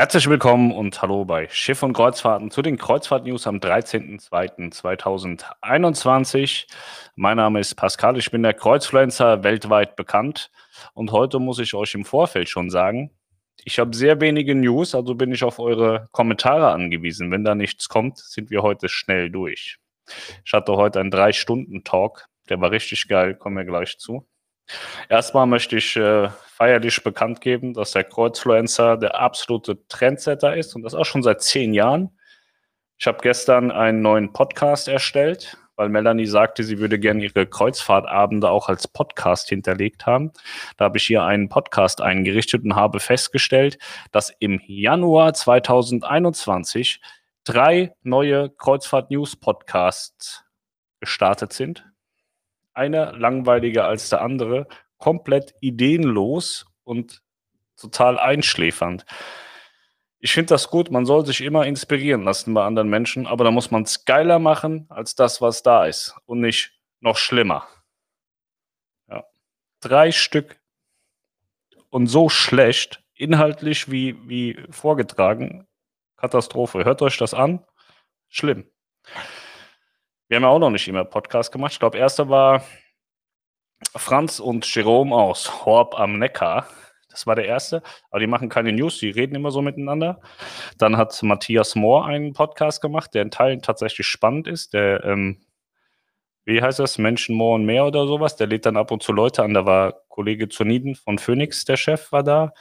Herzlich willkommen und hallo bei Schiff und Kreuzfahrten zu den Kreuzfahrt-News am 13.02.2021. Mein Name ist Pascal, ich bin der Kreuzfluencer weltweit bekannt und heute muss ich euch im Vorfeld schon sagen, ich habe sehr wenige News, also bin ich auf eure Kommentare angewiesen. Wenn da nichts kommt, sind wir heute schnell durch. Ich hatte heute einen Drei-Stunden-Talk, der war richtig geil, kommen wir gleich zu. Erstmal möchte ich äh, feierlich bekannt geben, dass der Kreuzfluencer der absolute Trendsetter ist und das auch schon seit zehn Jahren. Ich habe gestern einen neuen Podcast erstellt, weil Melanie sagte, sie würde gerne ihre Kreuzfahrtabende auch als Podcast hinterlegt haben. Da habe ich hier einen Podcast eingerichtet und habe festgestellt, dass im Januar 2021 drei neue Kreuzfahrt-News-Podcasts gestartet sind einer langweiliger als der andere, komplett ideenlos und total einschläfernd. Ich finde das gut, man soll sich immer inspirieren lassen bei anderen Menschen, aber da muss man es geiler machen als das, was da ist und nicht noch schlimmer. Ja. Drei Stück und so schlecht, inhaltlich wie, wie vorgetragen. Katastrophe. Hört euch das an? Schlimm. Wir haben ja auch noch nicht immer Podcast gemacht. Ich glaube, erster war Franz und Jerome aus Horb am Neckar. Das war der erste. Aber die machen keine News, die reden immer so miteinander. Dann hat Matthias Mohr einen Podcast gemacht, der in Teilen tatsächlich spannend ist. Der, ähm, wie heißt das? Menschen, Mohr und mehr oder sowas. Der lädt dann ab und zu Leute an. Da war Kollege Zuniden von Phoenix, der Chef, war da.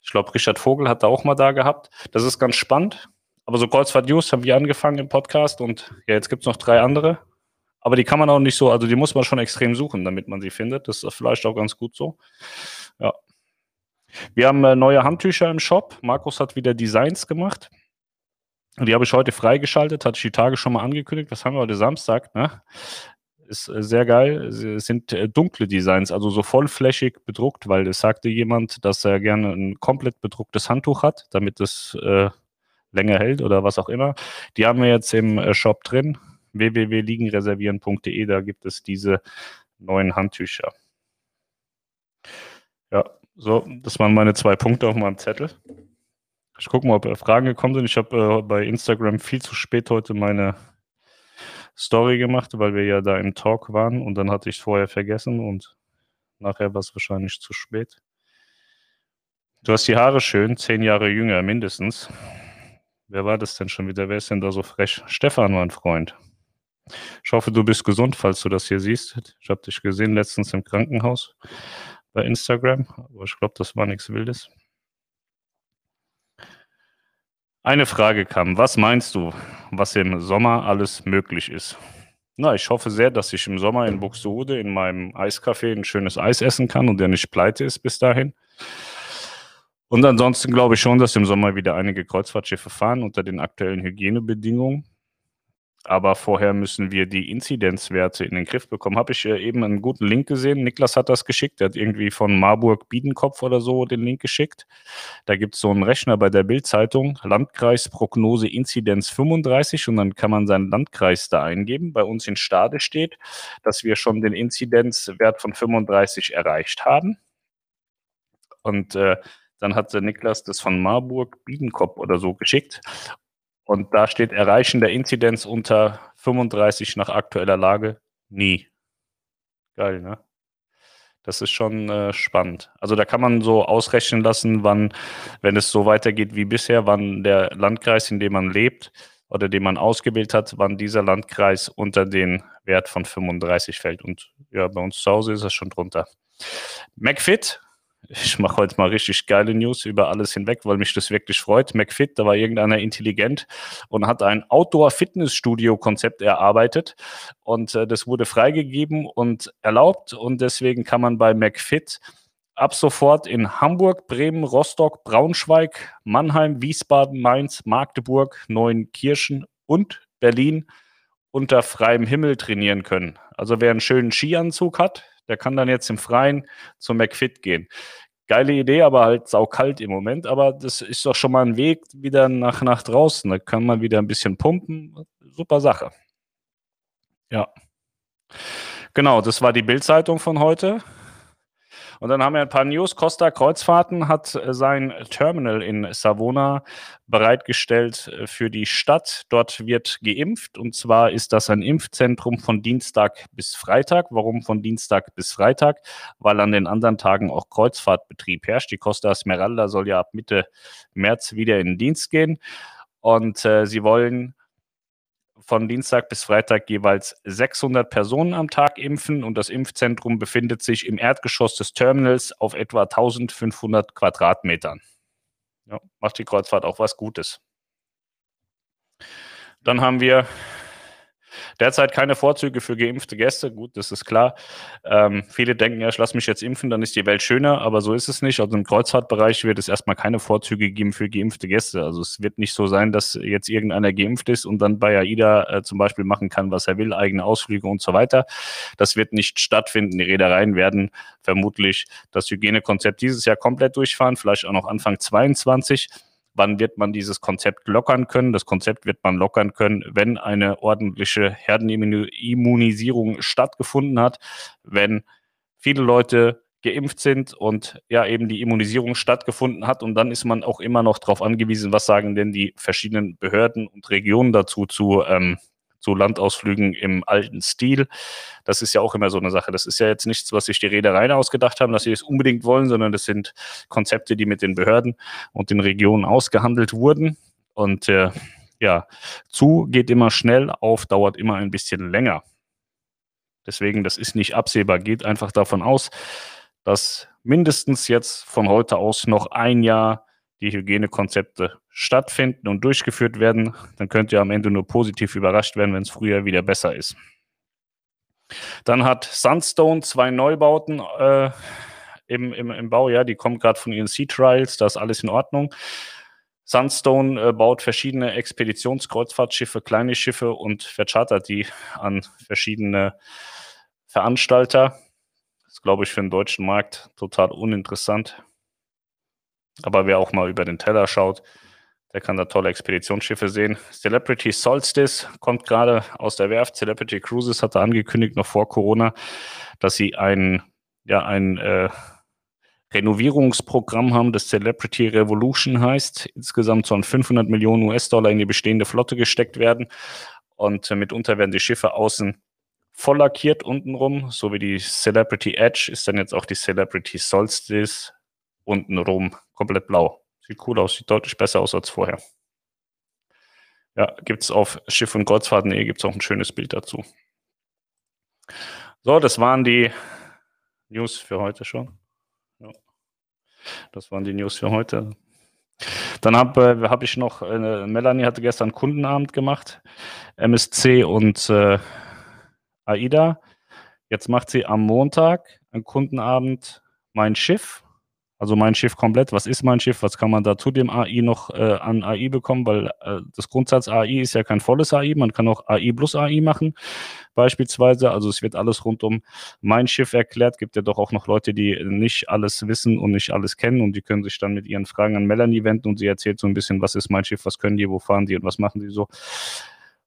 Ich glaube, Richard Vogel hat da auch mal da gehabt. Das ist ganz spannend. Aber so Kreuzfahrt News haben wir angefangen im Podcast und ja, jetzt gibt es noch drei andere. Aber die kann man auch nicht so, also die muss man schon extrem suchen, damit man sie findet. Das ist vielleicht auch ganz gut so. Ja. Wir haben äh, neue Handtücher im Shop. Markus hat wieder Designs gemacht. Die habe ich heute freigeschaltet, hatte ich die Tage schon mal angekündigt. Was haben wir heute Samstag? Ne? Ist äh, sehr geil. Es sind äh, dunkle Designs, also so vollflächig bedruckt, weil es sagte jemand, dass er gerne ein komplett bedrucktes Handtuch hat, damit es äh, länger hält oder was auch immer. Die haben wir jetzt im äh, Shop drin, www.liegenreservieren.de, da gibt es diese neuen Handtücher. Ja, so, das waren meine zwei Punkte auf meinem Zettel. Ich gucke mal, ob äh, Fragen gekommen sind. Ich habe äh, bei Instagram viel zu spät heute meine Story gemacht, weil wir ja da im Talk waren und dann hatte ich es vorher vergessen und nachher war es wahrscheinlich zu spät. Du hast die Haare schön, zehn Jahre jünger mindestens. Wer war das denn schon wieder? Wer ist denn da so frech? Stefan, mein Freund. Ich hoffe, du bist gesund, falls du das hier siehst. Ich habe dich gesehen letztens im Krankenhaus bei Instagram, aber ich glaube, das war nichts Wildes. Eine Frage kam, was meinst du, was im Sommer alles möglich ist? Na, ich hoffe sehr, dass ich im Sommer in Buxtehude in meinem Eiscafé ein schönes Eis essen kann und der nicht pleite ist bis dahin. Und ansonsten glaube ich schon, dass im Sommer wieder einige Kreuzfahrtschiffe fahren unter den aktuellen Hygienebedingungen. Aber vorher müssen wir die Inzidenzwerte in den Griff bekommen. Habe ich äh, eben einen guten Link gesehen. Niklas hat das geschickt. Der hat irgendwie von Marburg Biedenkopf oder so den Link geschickt. Da gibt es so einen Rechner bei der Bildzeitung, Landkreisprognose Inzidenz 35 und dann kann man seinen Landkreis da eingeben. Bei uns in Stade steht, dass wir schon den Inzidenzwert von 35 erreicht haben. Und äh, dann hat der Niklas das von Marburg Biedenkopf oder so geschickt. Und da steht Erreichen der Inzidenz unter 35 nach aktueller Lage nie. Geil, ne? Das ist schon äh, spannend. Also da kann man so ausrechnen lassen, wann, wenn es so weitergeht wie bisher, wann der Landkreis, in dem man lebt oder den man ausgewählt hat, wann dieser Landkreis unter den Wert von 35 fällt. Und ja, bei uns zu Hause ist es schon drunter. McFit ich mache heute mal richtig geile News über alles hinweg, weil mich das wirklich freut. McFit, da war irgendeiner intelligent und hat ein Outdoor-Fitnessstudio-Konzept erarbeitet und äh, das wurde freigegeben und erlaubt und deswegen kann man bei McFit ab sofort in Hamburg, Bremen, Rostock, Braunschweig, Mannheim, Wiesbaden, Mainz, Magdeburg, Neunkirchen und Berlin unter freiem Himmel trainieren können. Also wer einen schönen Skianzug hat, der kann dann jetzt im Freien zum McFit gehen. Geile Idee, aber halt saukalt im Moment. Aber das ist doch schon mal ein Weg wieder nach, nach draußen. Da kann man wieder ein bisschen pumpen. Super Sache. Ja. Genau, das war die Bildzeitung von heute. Und dann haben wir ein paar News. Costa Kreuzfahrten hat äh, sein Terminal in Savona bereitgestellt äh, für die Stadt. Dort wird geimpft und zwar ist das ein Impfzentrum von Dienstag bis Freitag. Warum von Dienstag bis Freitag? Weil an den anderen Tagen auch Kreuzfahrtbetrieb herrscht. Die Costa Esmeralda soll ja ab Mitte März wieder in den Dienst gehen und äh, sie wollen von Dienstag bis Freitag jeweils 600 Personen am Tag impfen und das Impfzentrum befindet sich im Erdgeschoss des Terminals auf etwa 1500 Quadratmetern. Ja, macht die Kreuzfahrt auch was Gutes. Dann haben wir Derzeit keine Vorzüge für geimpfte Gäste. Gut, das ist klar. Ähm, viele denken ja, ich lasse mich jetzt impfen, dann ist die Welt schöner, aber so ist es nicht. Also im Kreuzfahrtbereich wird es erstmal keine Vorzüge geben für geimpfte Gäste. Also es wird nicht so sein, dass jetzt irgendeiner geimpft ist und dann bei AIDA äh, zum Beispiel machen kann, was er will, eigene Ausflüge und so weiter. Das wird nicht stattfinden. Die Reedereien werden vermutlich das Hygienekonzept dieses Jahr komplett durchfahren, vielleicht auch noch Anfang 22 wann wird man dieses Konzept lockern können. Das Konzept wird man lockern können, wenn eine ordentliche Herdenimmunisierung stattgefunden hat, wenn viele Leute geimpft sind und ja eben die Immunisierung stattgefunden hat und dann ist man auch immer noch darauf angewiesen, was sagen denn die verschiedenen Behörden und Regionen dazu zu ähm, so Landausflügen im alten Stil. Das ist ja auch immer so eine Sache. Das ist ja jetzt nichts, was sich die Reedereien ausgedacht haben, dass sie es unbedingt wollen, sondern das sind Konzepte, die mit den Behörden und den Regionen ausgehandelt wurden. Und äh, ja, zu geht immer schnell, auf dauert immer ein bisschen länger. Deswegen, das ist nicht absehbar. Geht einfach davon aus, dass mindestens jetzt von heute aus noch ein Jahr die Hygienekonzepte stattfinden und durchgeführt werden, dann könnt ihr am Ende nur positiv überrascht werden, wenn es früher wieder besser ist. Dann hat Sunstone zwei Neubauten äh, im, im, im Bau, ja, die kommen gerade von ihren Sea Trials, da ist alles in Ordnung. Sunstone äh, baut verschiedene Expeditionskreuzfahrtschiffe, kleine Schiffe und verchartert die an verschiedene Veranstalter. Das ist, glaube ich, für den deutschen Markt total uninteressant. Aber wer auch mal über den Teller schaut, der kann da tolle Expeditionsschiffe sehen. Celebrity Solstice kommt gerade aus der Werft. Celebrity Cruises hatte angekündigt, noch vor Corona, dass sie ein, ja, ein äh, Renovierungsprogramm haben, das Celebrity Revolution heißt. Insgesamt sollen 500 Millionen US-Dollar in die bestehende Flotte gesteckt werden. Und äh, mitunter werden die Schiffe außen voll lackiert untenrum, so wie die Celebrity Edge ist dann jetzt auch die Celebrity Solstice untenrum komplett blau. Sieht cool aus, sieht deutlich besser aus als vorher. Ja, gibt es auf Schiff- und Kreuzfahrten.de gibt es auch ein schönes Bild dazu. So, das waren die News für heute schon. Ja. Das waren die News für heute. Dann habe äh, hab ich noch, äh, Melanie hatte gestern Kundenabend gemacht, MSC und äh, AIDA. Jetzt macht sie am Montag einen Kundenabend mein Schiff also mein Schiff komplett, was ist mein Schiff, was kann man da zu dem AI noch äh, an AI bekommen, weil äh, das Grundsatz AI ist ja kein volles AI, man kann auch AI plus AI machen beispielsweise. Also es wird alles rund um mein Schiff erklärt, gibt ja doch auch noch Leute, die nicht alles wissen und nicht alles kennen. Und die können sich dann mit ihren Fragen an Melanie wenden und sie erzählt so ein bisschen, was ist mein Schiff, was können die, wo fahren die? Und was machen die so.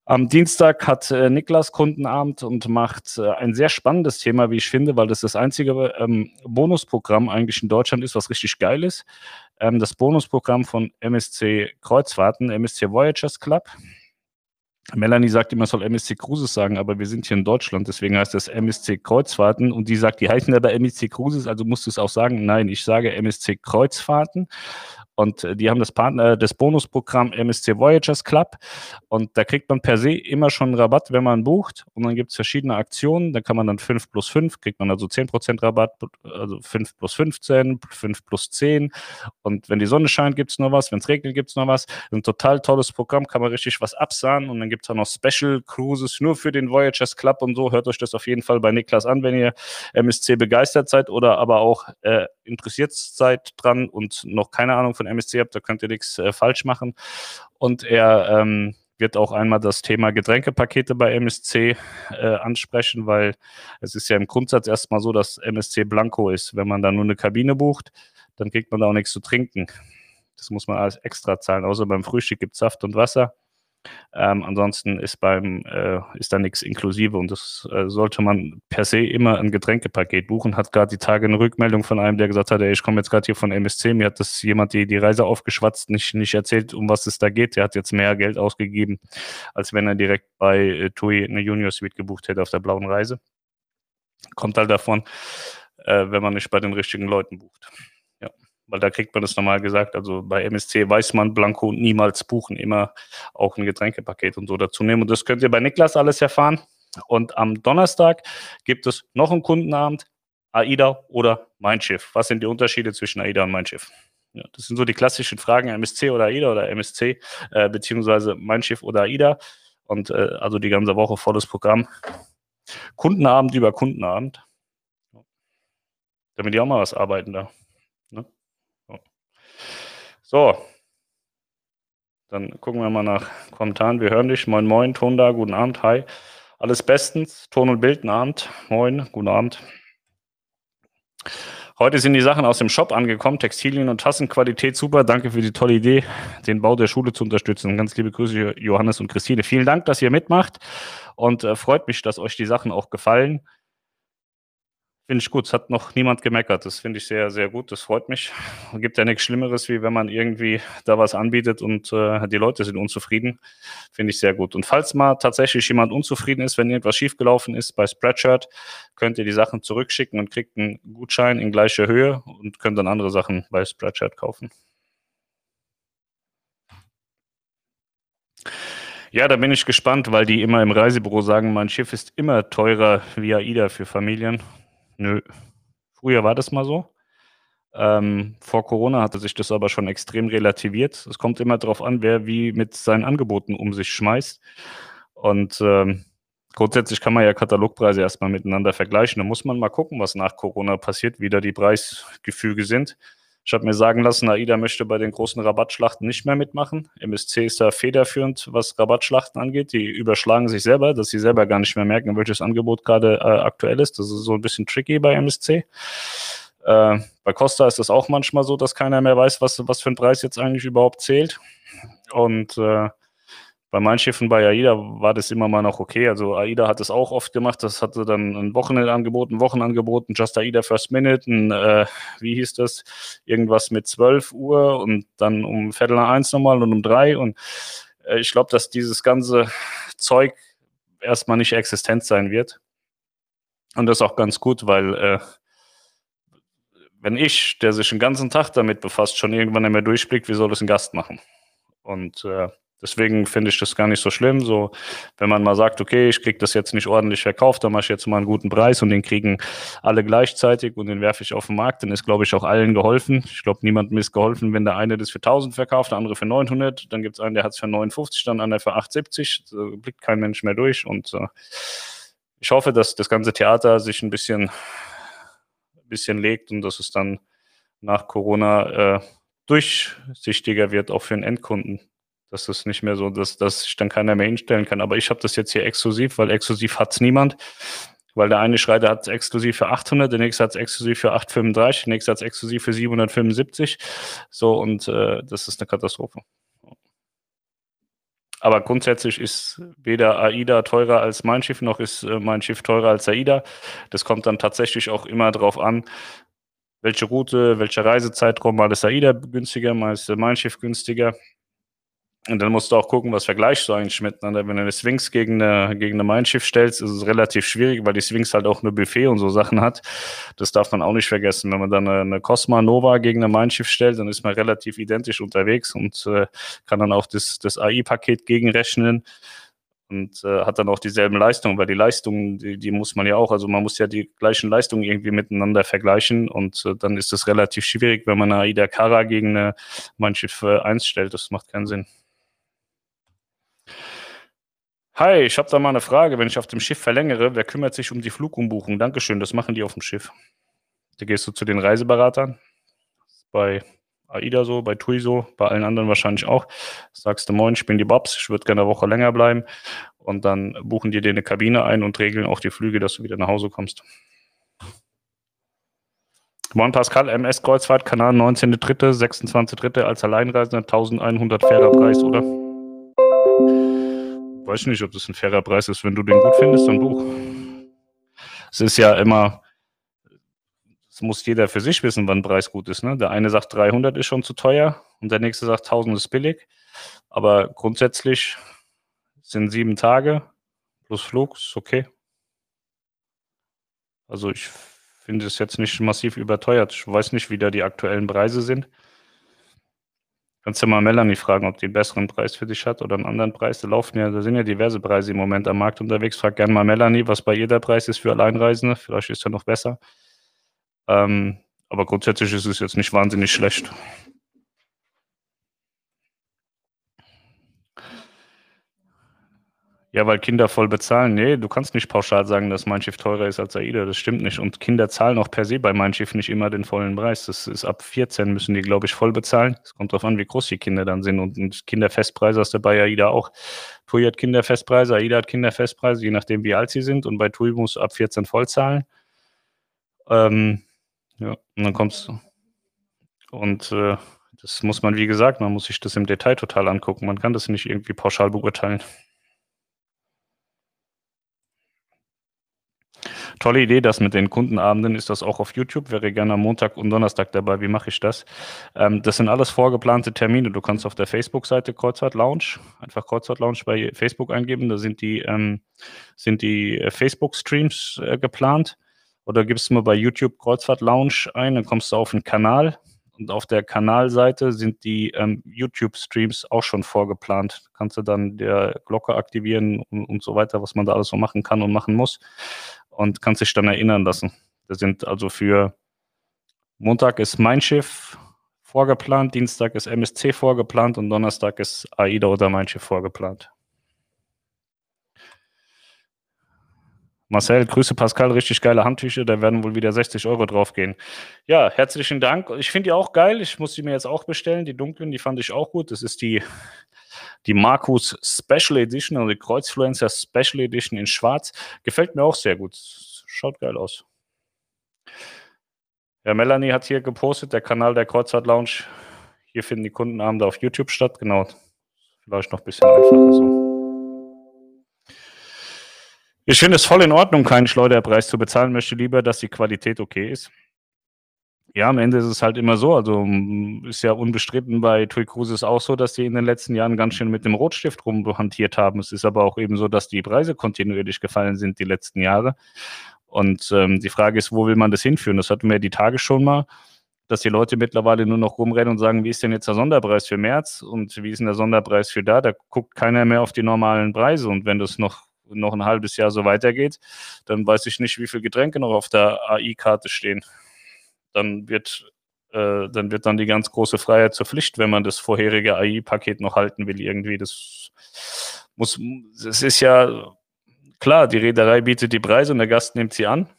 Am Dienstag hat äh, Niklas Kundenabend und macht äh, ein sehr spannendes Thema, wie ich finde, weil das das einzige ähm, Bonusprogramm eigentlich in Deutschland ist, was richtig geil ist. Ähm, das Bonusprogramm von MSC Kreuzfahrten, MSC Voyagers Club. Melanie sagt immer, soll MSC Cruises sagen, aber wir sind hier in Deutschland, deswegen heißt das MSC Kreuzfahrten und die sagt, die heißen aber MSC Cruises, also musst du es auch sagen. Nein, ich sage MSC Kreuzfahrten und äh, die haben das Partner, das Bonusprogramm MSC Voyagers Club. Und da kriegt man per se immer schon Rabatt, wenn man bucht. Und dann gibt es verschiedene Aktionen. Da kann man dann 5 plus 5, kriegt man also 10% Rabatt, also 5 plus 15, 5 plus 10. Und wenn die Sonne scheint, gibt es noch was. Wenn es regnet, gibt es noch was. Ein total tolles Programm, kann man richtig was absahen. Und dann gibt es auch noch Special Cruises nur für den Voyagers Club und so. Hört euch das auf jeden Fall bei Niklas an, wenn ihr MSC begeistert seid oder aber auch äh, interessiert seid dran und noch keine Ahnung von MSC habt, da könnt ihr nichts äh, falsch machen. Und er ähm, wird auch einmal das Thema Getränkepakete bei MSC äh, ansprechen, weil es ist ja im Grundsatz erstmal so, dass MSC Blanco ist. Wenn man da nur eine Kabine bucht, dann kriegt man da auch nichts zu trinken. Das muss man alles extra zahlen, außer beim Frühstück gibt es Saft und Wasser. Ähm, ansonsten ist beim äh, ist da nichts inklusive und das äh, sollte man per se immer ein Getränkepaket buchen. Hat gerade die Tage eine Rückmeldung von einem, der gesagt hat, ey, ich komme jetzt gerade hier von MSC, mir hat das jemand die, die Reise aufgeschwatzt, nicht, nicht erzählt, um was es da geht. Der hat jetzt mehr Geld ausgegeben, als wenn er direkt bei äh, TUI eine Junior Suite gebucht hätte auf der blauen Reise. Kommt halt davon, äh, wenn man nicht bei den richtigen Leuten bucht weil da kriegt man das normal gesagt. Also bei MSC weiß man Blanco niemals buchen, immer auch ein Getränkepaket und so dazu nehmen. Und das könnt ihr bei Niklas alles erfahren. Und am Donnerstag gibt es noch einen Kundenabend, AIDA oder Mein Schiff. Was sind die Unterschiede zwischen AIDA und Mein Schiff? Ja, das sind so die klassischen Fragen, MSC oder AIDA oder MSC, äh, beziehungsweise Mein Schiff oder AIDA. Und äh, also die ganze Woche volles Programm. Kundenabend über Kundenabend. Damit die auch mal was arbeiten da. So. Dann gucken wir mal nach Kommentaren. Wir hören dich. Moin, moin. Ton da. Guten Abend. Hi. Alles bestens. Ton und Bild. Abend. Moin. Guten Abend. Heute sind die Sachen aus dem Shop angekommen. Textilien und Tassenqualität super. Danke für die tolle Idee, den Bau der Schule zu unterstützen. Ganz liebe Grüße, Johannes und Christine. Vielen Dank, dass ihr mitmacht und äh, freut mich, dass euch die Sachen auch gefallen. Finde ich gut. Es hat noch niemand gemeckert. Das finde ich sehr, sehr gut. Das freut mich. Es gibt ja nichts Schlimmeres, wie wenn man irgendwie da was anbietet und äh, die Leute sind unzufrieden. Finde ich sehr gut. Und falls mal tatsächlich jemand unzufrieden ist, wenn irgendwas schiefgelaufen ist bei Spreadshirt, könnt ihr die Sachen zurückschicken und kriegt einen Gutschein in gleicher Höhe und könnt dann andere Sachen bei Spreadshirt kaufen. Ja, da bin ich gespannt, weil die immer im Reisebüro sagen, mein Schiff ist immer teurer wie AIDA für Familien. Nö. Früher war das mal so. Ähm, vor Corona hatte sich das aber schon extrem relativiert. Es kommt immer darauf an, wer wie mit seinen Angeboten um sich schmeißt. Und ähm, grundsätzlich kann man ja Katalogpreise erstmal miteinander vergleichen. Da muss man mal gucken, was nach Corona passiert, wie da die Preisgefüge sind. Ich habe mir sagen lassen, AIDA möchte bei den großen Rabattschlachten nicht mehr mitmachen. MSC ist da federführend, was Rabattschlachten angeht. Die überschlagen sich selber, dass sie selber gar nicht mehr merken, welches Angebot gerade äh, aktuell ist. Das ist so ein bisschen tricky bei MSC. Äh, bei Costa ist das auch manchmal so, dass keiner mehr weiß, was, was für ein Preis jetzt eigentlich überhaupt zählt. Und äh, bei meinen Schiffen bei AIDA war das immer mal noch okay. Also AIDA hat es auch oft gemacht. Das hatte dann ein Wochenendangebot, ein Wochenangebot, ein Just AIDA First Minute, ein, äh, wie hieß das, irgendwas mit 12 Uhr und dann um Viertel nach eins nochmal und um drei. Und äh, ich glaube, dass dieses ganze Zeug erstmal nicht existent sein wird. Und das ist auch ganz gut, weil äh, wenn ich, der sich den ganzen Tag damit befasst, schon irgendwann nicht mehr durchblickt, wie soll das ein Gast machen? Und äh, Deswegen finde ich das gar nicht so schlimm. So, wenn man mal sagt, okay, ich kriege das jetzt nicht ordentlich verkauft, dann mache ich jetzt mal einen guten Preis und den kriegen alle gleichzeitig und den werfe ich auf den Markt, dann ist, glaube ich, auch allen geholfen. Ich glaube, niemandem ist geholfen, wenn der eine das für 1000 verkauft, der andere für 900, dann gibt es einen, der hat es für 59, dann einer für 870. Da blickt kein Mensch mehr durch und äh, ich hoffe, dass das ganze Theater sich ein bisschen, ein bisschen legt und dass es dann nach Corona äh, durchsichtiger wird, auch für den Endkunden. Das ist nicht mehr so, dass, dass ich dann keiner mehr hinstellen kann. Aber ich habe das jetzt hier exklusiv, weil exklusiv hat es niemand. Weil der eine schreit, der hat es exklusiv für 800, der nächste hat es exklusiv für 835, der nächste hat es exklusiv für 775. So, und äh, das ist eine Katastrophe. Aber grundsätzlich ist weder AIDA teurer als mein Schiff, noch ist äh, mein Schiff teurer als AIDA. Das kommt dann tatsächlich auch immer darauf an, welche Route, welcher Reisezeitraum, mal ist AIDA günstiger, mal ist mein Schiff günstiger. Und dann musst du auch gucken, was vergleichst du eigentlich miteinander. Wenn du eine Sphinx gegen eine, gegen eine Mindshift stellst, ist es relativ schwierig, weil die Sphinx halt auch eine Buffet und so Sachen hat. Das darf man auch nicht vergessen. Wenn man dann eine, eine Cosma Nova gegen eine Mindshift stellt, dann ist man relativ identisch unterwegs und äh, kann dann auch das, das AI-Paket gegenrechnen und äh, hat dann auch dieselben Leistungen, weil die Leistungen, die, die, muss man ja auch, also man muss ja die gleichen Leistungen irgendwie miteinander vergleichen und äh, dann ist es relativ schwierig, wenn man eine AIDA Cara gegen eine Mindshift 1 stellt. Das macht keinen Sinn. Hi, ich habe da mal eine Frage. Wenn ich auf dem Schiff verlängere, wer kümmert sich um die Flugumbuchung? Dankeschön, das machen die auf dem Schiff. Da gehst du zu den Reiseberatern. Bei AIDA so, bei TUI so, bei allen anderen wahrscheinlich auch. Sagst du, moin, ich bin die Babs, ich würde gerne eine Woche länger bleiben. Und dann buchen die dir eine Kabine ein und regeln auch die Flüge, dass du wieder nach Hause kommst. Moin Pascal, MS Kreuzfahrt, Kanal 19.3., 26.3. als Alleinreisender, 1100 fairer Preis, oder? Weiß nicht, ob das ein fairer Preis ist. Wenn du den gut findest, dann buch. Es ist ja immer, es muss jeder für sich wissen, wann Preis gut ist. Ne? Der eine sagt 300 ist schon zu teuer und der nächste sagt 1000 ist billig. Aber grundsätzlich sind sieben Tage plus Flug, ist okay. Also ich finde es jetzt nicht massiv überteuert. Ich weiß nicht, wie da die aktuellen Preise sind. Kannst du mal Melanie fragen, ob die einen besseren Preis für dich hat oder einen anderen Preis. Da laufen ja, da sind ja diverse Preise im Moment am Markt unterwegs. Frag gerne mal Melanie, was bei ihr der Preis ist für Alleinreisende. Vielleicht ist er noch besser. Ähm, aber grundsätzlich ist es jetzt nicht wahnsinnig schlecht. Ja, weil Kinder voll bezahlen. Nee, du kannst nicht pauschal sagen, dass mein Schiff teurer ist als AIDA. Das stimmt nicht. Und Kinder zahlen auch per se bei mein Schiff nicht immer den vollen Preis. Das ist ab 14 müssen die, glaube ich, voll bezahlen. Es kommt darauf an, wie groß die Kinder dann sind. Und, und Kinderfestpreise hast du bei AIDA auch. TUI hat Kinderfestpreise, AIDA hat Kinderfestpreise, je nachdem, wie alt sie sind. Und bei TUI musst du ab 14 voll zahlen. Ähm, ja, und dann kommst du. Und äh, das muss man, wie gesagt, man muss sich das im Detail total angucken. Man kann das nicht irgendwie pauschal beurteilen. Tolle Idee, das mit den Kundenabenden ist das auch auf YouTube. Wäre gerne am Montag und Donnerstag dabei. Wie mache ich das? Ähm, das sind alles vorgeplante Termine. Du kannst auf der Facebook-Seite Kreuzfahrt Lounge, einfach Kreuzfahrt Lounge bei Facebook eingeben. Da sind die, ähm, die äh, Facebook-Streams äh, geplant. Oder gibst du mal bei YouTube Kreuzfahrt Lounge ein, dann kommst du auf den Kanal. Und auf der Kanalseite sind die ähm, YouTube-Streams auch schon vorgeplant. Kannst du dann der Glocke aktivieren und, und so weiter, was man da alles so machen kann und machen muss und kannst dich dann erinnern lassen. Das sind also für Montag ist mein Schiff vorgeplant, Dienstag ist MSC vorgeplant und Donnerstag ist AIDA oder mein Schiff vorgeplant. Marcel, Grüße Pascal, richtig geile Handtücher, da werden wohl wieder 60 Euro draufgehen. Ja, herzlichen Dank. Ich finde die auch geil. Ich muss die mir jetzt auch bestellen. Die dunklen, die fand ich auch gut. Das ist die, die Markus Special Edition, also die Kreuzfluencer Special Edition in Schwarz. Gefällt mir auch sehr gut. Schaut geil aus. Ja, Melanie hat hier gepostet, der Kanal der Kreuzfahrt Lounge. Hier finden die Kundenabende auf YouTube statt. Genau. Vielleicht noch ein bisschen einfacher so. Ich finde es voll in Ordnung, keinen Schleuderpreis zu bezahlen. Möchte lieber, dass die Qualität okay ist. Ja, am Ende ist es halt immer so. Also ist ja unbestritten bei TUI Cruises auch so, dass sie in den letzten Jahren ganz schön mit dem Rotstift rumhantiert haben. Es ist aber auch eben so, dass die Preise kontinuierlich gefallen sind die letzten Jahre. Und ähm, die Frage ist, wo will man das hinführen? Das hatten wir die Tage schon mal, dass die Leute mittlerweile nur noch rumrennen und sagen, wie ist denn jetzt der Sonderpreis für März und wie ist denn der Sonderpreis für da? Da guckt keiner mehr auf die normalen Preise. Und wenn das noch, noch ein halbes Jahr so weitergeht, dann weiß ich nicht, wie viele Getränke noch auf der AI-Karte stehen dann wird, äh, dann wird dann die ganz große Freiheit zur Pflicht, wenn man das vorherige AI-Paket noch halten will, irgendwie. Das muss, es ist ja klar, die Reederei bietet die Preise und der Gast nimmt sie an.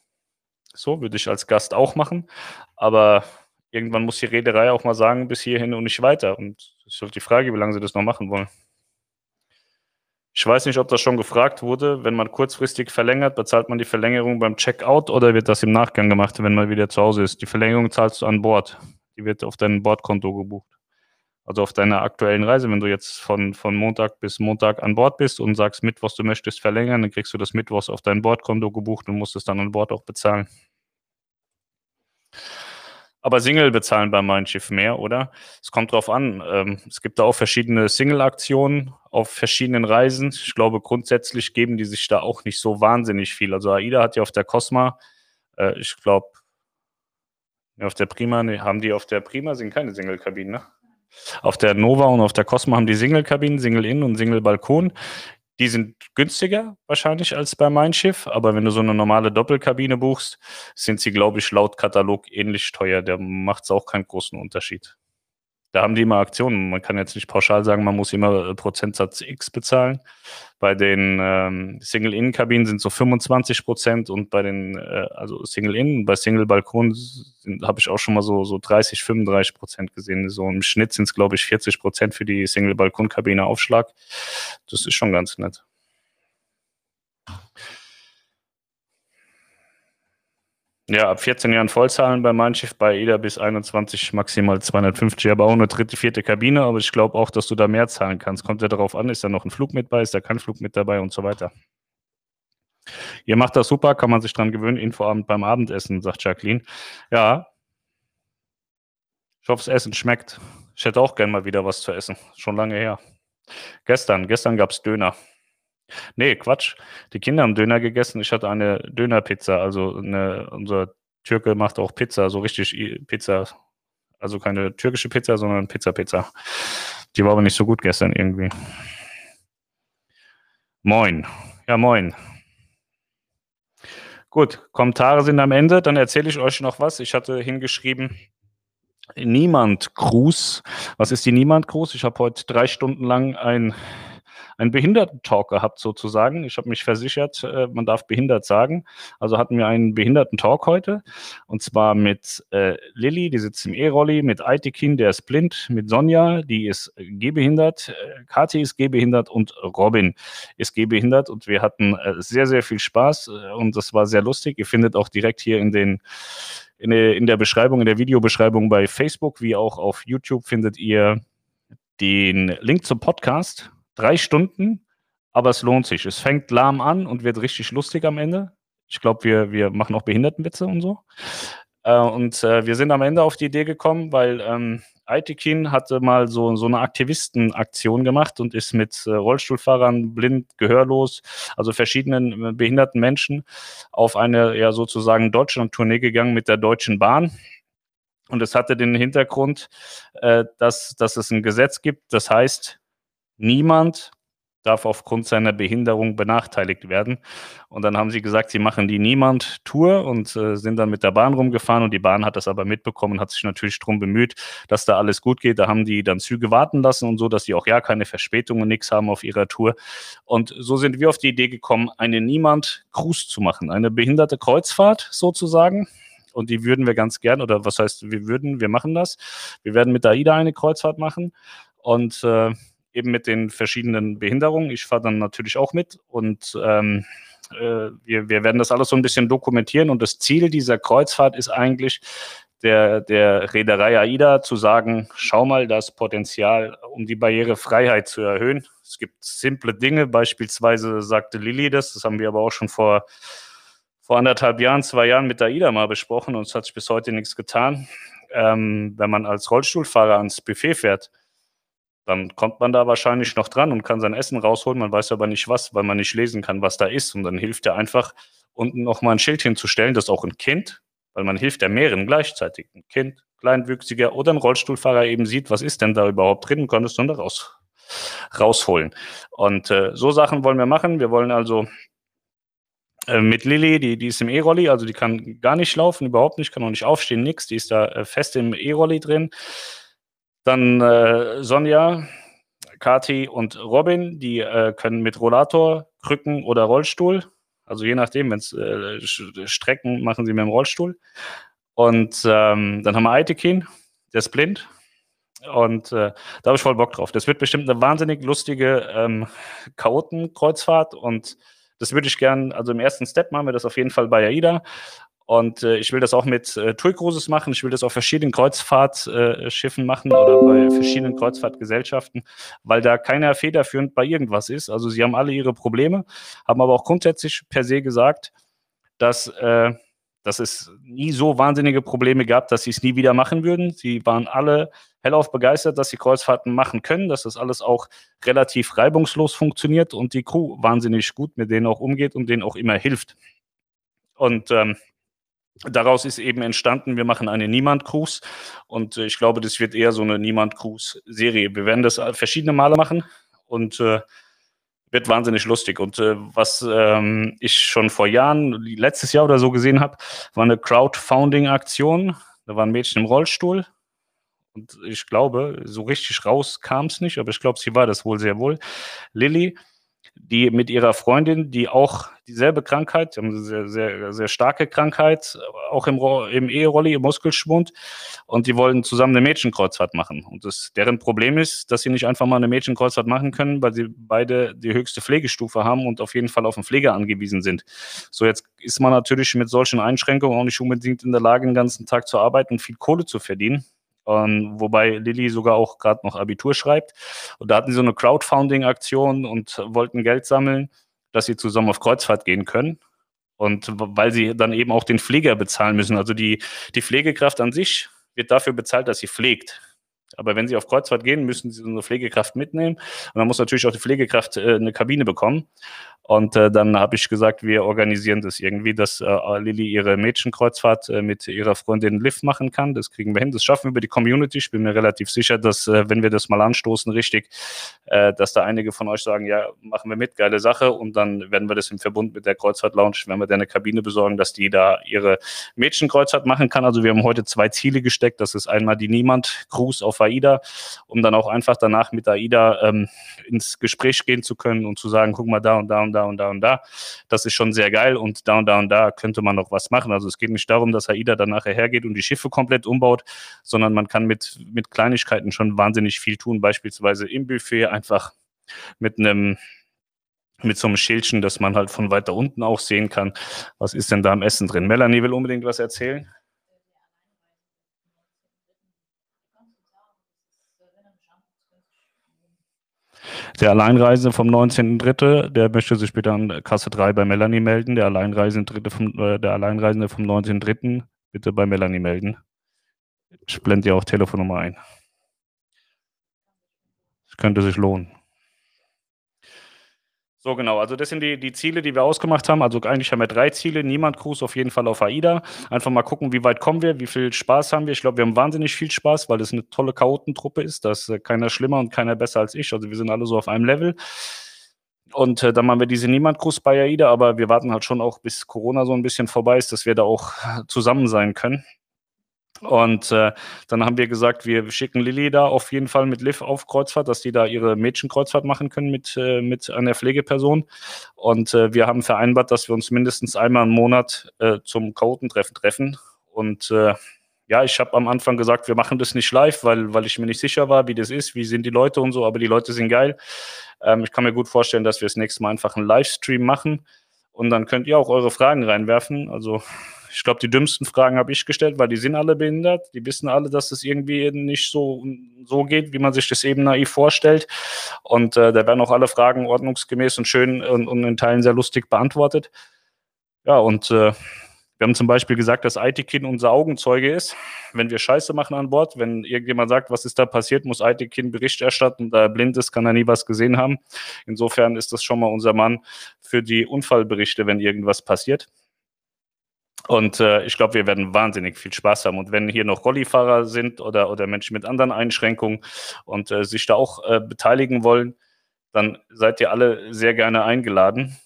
So würde ich als Gast auch machen. Aber irgendwann muss die Reederei auch mal sagen, bis hierhin und nicht weiter. Und es ist halt die Frage, wie lange sie das noch machen wollen. Ich weiß nicht, ob das schon gefragt wurde. Wenn man kurzfristig verlängert, bezahlt man die Verlängerung beim Checkout oder wird das im Nachgang gemacht, wenn man wieder zu Hause ist? Die Verlängerung zahlst du an Bord. Die wird auf dein Bordkonto gebucht. Also auf deiner aktuellen Reise. Wenn du jetzt von, von Montag bis Montag an Bord bist und sagst, Mittwochs du möchtest verlängern, dann kriegst du das Mittwochs auf dein Bordkonto gebucht und musst es dann an Bord auch bezahlen. Aber Single bezahlen bei meinem Schiff mehr, oder? Es kommt drauf an. Ähm, es gibt da auch verschiedene Single-Aktionen auf verschiedenen Reisen. Ich glaube, grundsätzlich geben die sich da auch nicht so wahnsinnig viel. Also AIDA hat ja auf der Cosma, äh, ich glaube, auf der Prima, haben die auf der Prima sind keine Single-Kabinen, ne? Auf der Nova und auf der Cosma haben die Single-Kabinen, Single-In und Single-Balkon. Die sind günstiger wahrscheinlich als bei Mein Schiff, aber wenn du so eine normale Doppelkabine buchst, sind sie, glaube ich, laut Katalog ähnlich teuer. Da macht es auch keinen großen Unterschied. Da haben die immer Aktionen. Man kann jetzt nicht pauschal sagen, man muss immer äh, Prozentsatz X bezahlen. Bei den ähm, Single-In-Kabinen sind so 25 Prozent und bei den, äh, also Single-In, bei Single-Balkon habe ich auch schon mal so, so 30, 35 Prozent gesehen. So im Schnitt sind es, glaube ich, 40 Prozent für die Single-Balkon-Kabine Aufschlag. Das ist schon ganz nett. Ja, ab 14 Jahren Vollzahlen bei Mein Schiff, bei EDA bis 21 maximal 250, aber auch eine dritte, vierte Kabine. Aber ich glaube auch, dass du da mehr zahlen kannst. Kommt ja darauf an, ist da noch ein Flug mit bei, ist da kein Flug mit dabei und so weiter. Ihr macht das super, kann man sich dran gewöhnen. Infoabend beim Abendessen, sagt Jacqueline. Ja. Ich hoffe, das Essen schmeckt. Ich hätte auch gern mal wieder was zu essen. Schon lange her. Gestern, gestern gab es Döner. Nee, Quatsch. Die Kinder haben Döner gegessen. Ich hatte eine Dönerpizza. Also eine, unser Türke macht auch Pizza, so richtig Pizza. Also keine türkische Pizza, sondern Pizza-Pizza. Die war aber nicht so gut gestern irgendwie. Moin. Ja, moin. Gut, Kommentare sind am Ende. Dann erzähle ich euch noch was. Ich hatte hingeschrieben, Niemand Gruß. Was ist die Niemand Gruß? Ich habe heute drei Stunden lang ein einen Behindertentalk gehabt sozusagen. Ich habe mich versichert, äh, man darf behindert sagen. Also hatten wir einen Behinderten-Talk heute und zwar mit äh, Lilly, die sitzt im E-Rolli, mit Aitekin, der ist blind, mit Sonja, die ist gehbehindert, äh, Kathi ist gehbehindert und Robin ist gehbehindert und wir hatten äh, sehr, sehr viel Spaß äh, und das war sehr lustig. Ihr findet auch direkt hier in den in der Beschreibung, in der Videobeschreibung bei Facebook wie auch auf YouTube findet ihr den Link zum Podcast drei Stunden, aber es lohnt sich. Es fängt lahm an und wird richtig lustig am Ende. Ich glaube, wir, wir machen auch Behindertenwitze und so. Äh, und äh, wir sind am Ende auf die Idee gekommen, weil ähm, Aitikin hatte mal so, so eine Aktivistenaktion gemacht und ist mit äh, Rollstuhlfahrern, blind, gehörlos, also verschiedenen äh, behinderten Menschen auf eine ja sozusagen Deutschland-Tournee gegangen mit der Deutschen Bahn. Und es hatte den Hintergrund, äh, dass, dass es ein Gesetz gibt, das heißt, niemand darf aufgrund seiner Behinderung benachteiligt werden. Und dann haben sie gesagt, sie machen die Niemand-Tour und äh, sind dann mit der Bahn rumgefahren und die Bahn hat das aber mitbekommen und hat sich natürlich darum bemüht, dass da alles gut geht. Da haben die dann Züge warten lassen und so, dass sie auch ja keine Verspätungen, nichts haben auf ihrer Tour. Und so sind wir auf die Idee gekommen, eine Niemand-Cruise zu machen, eine behinderte Kreuzfahrt sozusagen. Und die würden wir ganz gern, oder was heißt, wir würden, wir machen das. Wir werden mit AIDA eine Kreuzfahrt machen. Und äh, eben mit den verschiedenen Behinderungen. Ich fahre dann natürlich auch mit und ähm, äh, wir, wir werden das alles so ein bisschen dokumentieren und das Ziel dieser Kreuzfahrt ist eigentlich, der, der Reederei AIDA zu sagen, schau mal das Potenzial, um die Barrierefreiheit zu erhöhen. Es gibt simple Dinge, beispielsweise sagte Lilly das, das haben wir aber auch schon vor, vor anderthalb Jahren, zwei Jahren mit AIDA mal besprochen und es hat sich bis heute nichts getan. Ähm, wenn man als Rollstuhlfahrer ans Buffet fährt, dann kommt man da wahrscheinlich noch dran und kann sein Essen rausholen. Man weiß aber nicht was, weil man nicht lesen kann, was da ist. Und dann hilft er einfach, unten noch mal ein Schild hinzustellen, dass auch ein Kind, weil man hilft ja mehreren gleichzeitig, ein Kind, Kleinwüchsiger oder ein Rollstuhlfahrer eben sieht, was ist denn da überhaupt drin und kann es dann da raus, rausholen. Und äh, so Sachen wollen wir machen. Wir wollen also äh, mit Lilly, die, die ist im E-Rolli, also die kann gar nicht laufen, überhaupt nicht, kann auch nicht aufstehen, nix. Die ist da äh, fest im E-Rolli drin. Dann äh, Sonja, Kati und Robin, die äh, können mit Rollator, Krücken oder Rollstuhl, also je nachdem, wenn es äh, Strecken machen sie mit dem Rollstuhl. Und ähm, dann haben wir Aitekin, der ist blind. Und äh, da habe ich voll Bock drauf. Das wird bestimmt eine wahnsinnig lustige ähm, Chaotenkreuzfahrt und das würde ich gern, also im ersten Step machen wir das auf jeden Fall bei AIDA. Und äh, ich will das auch mit äh, TUI Cruises machen. Ich will das auf verschiedenen Kreuzfahrtschiffen äh, machen oder bei verschiedenen Kreuzfahrtgesellschaften, weil da keiner federführend bei irgendwas ist. Also sie haben alle ihre Probleme, haben aber auch grundsätzlich per se gesagt, dass, äh, dass es nie so wahnsinnige Probleme gab, dass sie es nie wieder machen würden. Sie waren alle hellauf begeistert, dass sie Kreuzfahrten machen können, dass das alles auch relativ reibungslos funktioniert und die Crew wahnsinnig gut mit denen auch umgeht und denen auch immer hilft. Und ähm, daraus ist eben entstanden, wir machen eine Niemand-Cruise und äh, ich glaube, das wird eher so eine Niemand-Cruise-Serie. Wir werden das äh, verschiedene Male machen und äh, wird wahnsinnig lustig. Und äh, was ähm, ich schon vor Jahren, letztes Jahr oder so gesehen habe, war eine Crowdfunding-Aktion. Da war ein Mädchen im Rollstuhl und ich glaube, so richtig raus kam es nicht, aber ich glaube, sie war das wohl sehr wohl. Lilly die mit ihrer Freundin, die auch dieselbe Krankheit, die haben eine sehr, sehr, sehr starke Krankheit, auch im, im Eherolli, im Muskelschwund, und die wollen zusammen eine Mädchenkreuzfahrt machen. Und das, deren Problem ist, dass sie nicht einfach mal eine Mädchenkreuzfahrt machen können, weil sie beide die höchste Pflegestufe haben und auf jeden Fall auf den Pfleger angewiesen sind. So, jetzt ist man natürlich mit solchen Einschränkungen auch nicht unbedingt in der Lage, den ganzen Tag zu arbeiten und viel Kohle zu verdienen. Ähm, wobei Lilly sogar auch gerade noch Abitur schreibt. Und da hatten sie so eine Crowdfunding-Aktion und wollten Geld sammeln, dass sie zusammen auf Kreuzfahrt gehen können. Und weil sie dann eben auch den Pfleger bezahlen müssen. Also die, die Pflegekraft an sich wird dafür bezahlt, dass sie pflegt. Aber wenn sie auf Kreuzfahrt gehen, müssen sie so eine Pflegekraft mitnehmen. Und dann muss natürlich auch die Pflegekraft äh, eine Kabine bekommen. Und äh, dann habe ich gesagt, wir organisieren das irgendwie, dass äh, Lilly ihre Mädchenkreuzfahrt äh, mit ihrer Freundin Liv machen kann. Das kriegen wir hin. Das schaffen wir über die Community. Ich bin mir relativ sicher, dass, äh, wenn wir das mal anstoßen, richtig, äh, dass da einige von euch sagen, ja, machen wir mit, geile Sache. Und dann werden wir das im Verbund mit der Kreuzfahrt Lounge, wenn wir da eine Kabine besorgen, dass die da ihre Mädchenkreuzfahrt machen kann. Also wir haben heute zwei Ziele gesteckt. Das ist einmal die Niemand-Cruise auf AIDA, um dann auch einfach danach mit AIDA ähm, ins Gespräch gehen zu können und zu sagen, guck mal da und da und da da und da und da. Das ist schon sehr geil und da und da und da könnte man noch was machen. Also es geht nicht darum, dass AIDA dann nachher hergeht und die Schiffe komplett umbaut, sondern man kann mit, mit Kleinigkeiten schon wahnsinnig viel tun, beispielsweise im Buffet einfach mit einem mit so einem Schildchen, dass man halt von weiter unten auch sehen kann, was ist denn da am Essen drin. Melanie will unbedingt was erzählen. Der Alleinreisende vom 19.3., der möchte sich bitte an Kasse 3 bei Melanie melden. Der Alleinreisende vom, äh, der Alleinreisende vom 19.3. bitte bei Melanie melden. Ich blende ja auch Telefonnummer ein. Es könnte sich lohnen. So genau, also das sind die, die Ziele, die wir ausgemacht haben. Also eigentlich haben wir drei Ziele. Niemand Cruise auf jeden Fall auf AIDA. Einfach mal gucken, wie weit kommen wir, wie viel Spaß haben wir. Ich glaube, wir haben wahnsinnig viel Spaß, weil es eine tolle Chaotentruppe ist. Da ist äh, keiner schlimmer und keiner besser als ich. Also wir sind alle so auf einem Level. Und äh, dann machen wir diese Niemand Cruise bei AIDA, aber wir warten halt schon auch, bis Corona so ein bisschen vorbei ist, dass wir da auch zusammen sein können. Und äh, dann haben wir gesagt, wir schicken Lilly da auf jeden Fall mit Liv auf Kreuzfahrt, dass die da ihre Mädchenkreuzfahrt machen können mit, äh, mit einer Pflegeperson. Und äh, wir haben vereinbart, dass wir uns mindestens einmal im Monat äh, zum Chaotentreffen treffen. Und äh, ja, ich habe am Anfang gesagt, wir machen das nicht live, weil, weil ich mir nicht sicher war, wie das ist, wie sind die Leute und so, aber die Leute sind geil. Ähm, ich kann mir gut vorstellen, dass wir das nächste Mal einfach einen Livestream machen. Und dann könnt ihr auch eure Fragen reinwerfen. Also ich glaube, die dümmsten Fragen habe ich gestellt, weil die sind alle behindert. Die wissen alle, dass es irgendwie nicht so, so geht, wie man sich das eben naiv vorstellt. Und äh, da werden auch alle Fragen ordnungsgemäß und schön und, und in Teilen sehr lustig beantwortet. Ja, und äh, wir haben zum Beispiel gesagt, dass Aitikin unser Augenzeuge ist. Wenn wir Scheiße machen an Bord, wenn irgendjemand sagt, was ist da passiert, muss Aitikin Bericht erstatten. Da er blind ist, kann er nie was gesehen haben. Insofern ist das schon mal unser Mann für die Unfallberichte, wenn irgendwas passiert. Und äh, ich glaube, wir werden wahnsinnig viel Spaß haben. Und wenn hier noch Rollifahrer sind oder, oder Menschen mit anderen Einschränkungen und äh, sich da auch äh, beteiligen wollen, dann seid ihr alle sehr gerne eingeladen.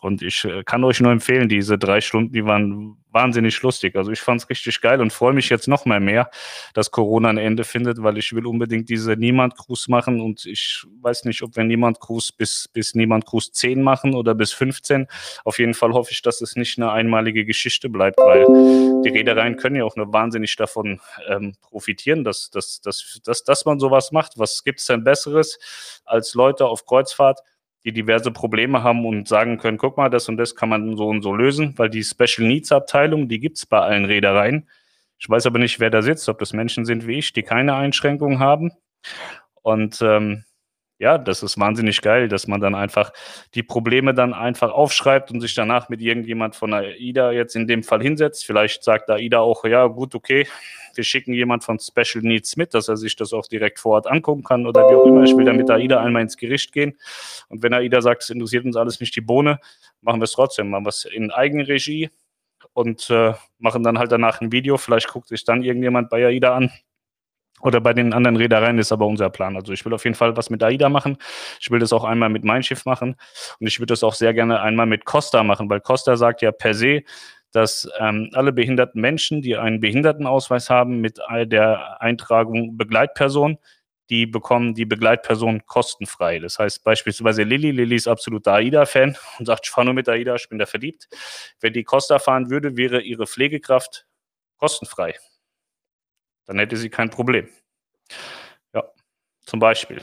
Und ich äh, kann euch nur empfehlen, diese drei Stunden, die waren wahnsinnig lustig. Also ich fand es richtig geil und freue mich jetzt noch mal mehr, dass Corona ein Ende findet, weil ich will unbedingt diese Niemand-Cruise machen und ich weiß nicht, ob wir Niemand-Cruise bis, bis Niemand-Cruise 10 machen oder bis 15. Auf jeden Fall hoffe ich, dass es nicht eine einmalige Geschichte bleibt, weil die Reedereien können ja auch nur wahnsinnig davon ähm, profitieren, dass, dass, dass, dass, dass man sowas macht. Was gibt es denn Besseres als Leute auf Kreuzfahrt, die diverse Probleme haben und sagen können, guck mal, das und das kann man so und so lösen, weil die Special Needs Abteilung, die gibt's bei allen Reedereien. Ich weiß aber nicht, wer da sitzt, ob das Menschen sind wie ich, die keine Einschränkungen haben. Und ähm, ja, das ist wahnsinnig geil, dass man dann einfach die Probleme dann einfach aufschreibt und sich danach mit irgendjemand von AIDA jetzt in dem Fall hinsetzt. Vielleicht sagt AIDA auch, ja, gut, okay, wir schicken jemand von Special Needs mit, dass er sich das auch direkt vor Ort angucken kann oder wie auch immer. Ich will dann mit AIDA einmal ins Gericht gehen. Und wenn AIDA sagt, es interessiert uns alles nicht die Bohne, machen wir es trotzdem. Machen wir es in Eigenregie und äh, machen dann halt danach ein Video. Vielleicht guckt sich dann irgendjemand bei AIDA an oder bei den anderen Reedereien ist aber unser Plan. Also ich will auf jeden Fall was mit AIDA machen. Ich will das auch einmal mit Mein Schiff machen. Und ich würde das auch sehr gerne einmal mit Costa machen, weil Costa sagt ja per se, dass ähm, alle behinderten Menschen, die einen Behindertenausweis haben mit der Eintragung Begleitperson, die bekommen die Begleitperson kostenfrei. Das heißt beispielsweise Lilly, Lilly ist absoluter AIDA-Fan und sagt, ich fahre nur mit AIDA, ich bin da verliebt. Wenn die Costa fahren würde, wäre ihre Pflegekraft kostenfrei. Dann hätte sie kein Problem. Ja, zum Beispiel.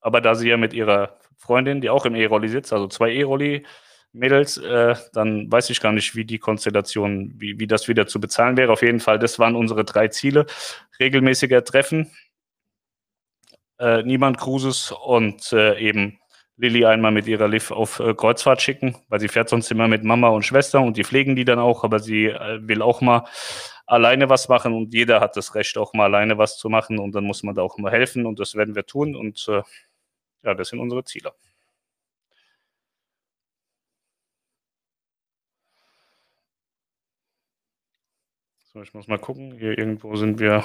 Aber da sie ja mit ihrer Freundin, die auch im E-Rolli sitzt, also zwei E-Rolli, Mädels, äh, dann weiß ich gar nicht, wie die Konstellation, wie, wie das wieder zu bezahlen wäre. Auf jeden Fall, das waren unsere drei Ziele. Regelmäßiger Treffen, äh, Niemand Cruises und äh, eben Lilly einmal mit ihrer Liv auf äh, Kreuzfahrt schicken, weil sie fährt sonst immer mit Mama und Schwester und die pflegen die dann auch, aber sie äh, will auch mal alleine was machen und jeder hat das Recht, auch mal alleine was zu machen und dann muss man da auch mal helfen und das werden wir tun und äh, ja, das sind unsere Ziele. So, ich muss mal gucken. Hier irgendwo sind wir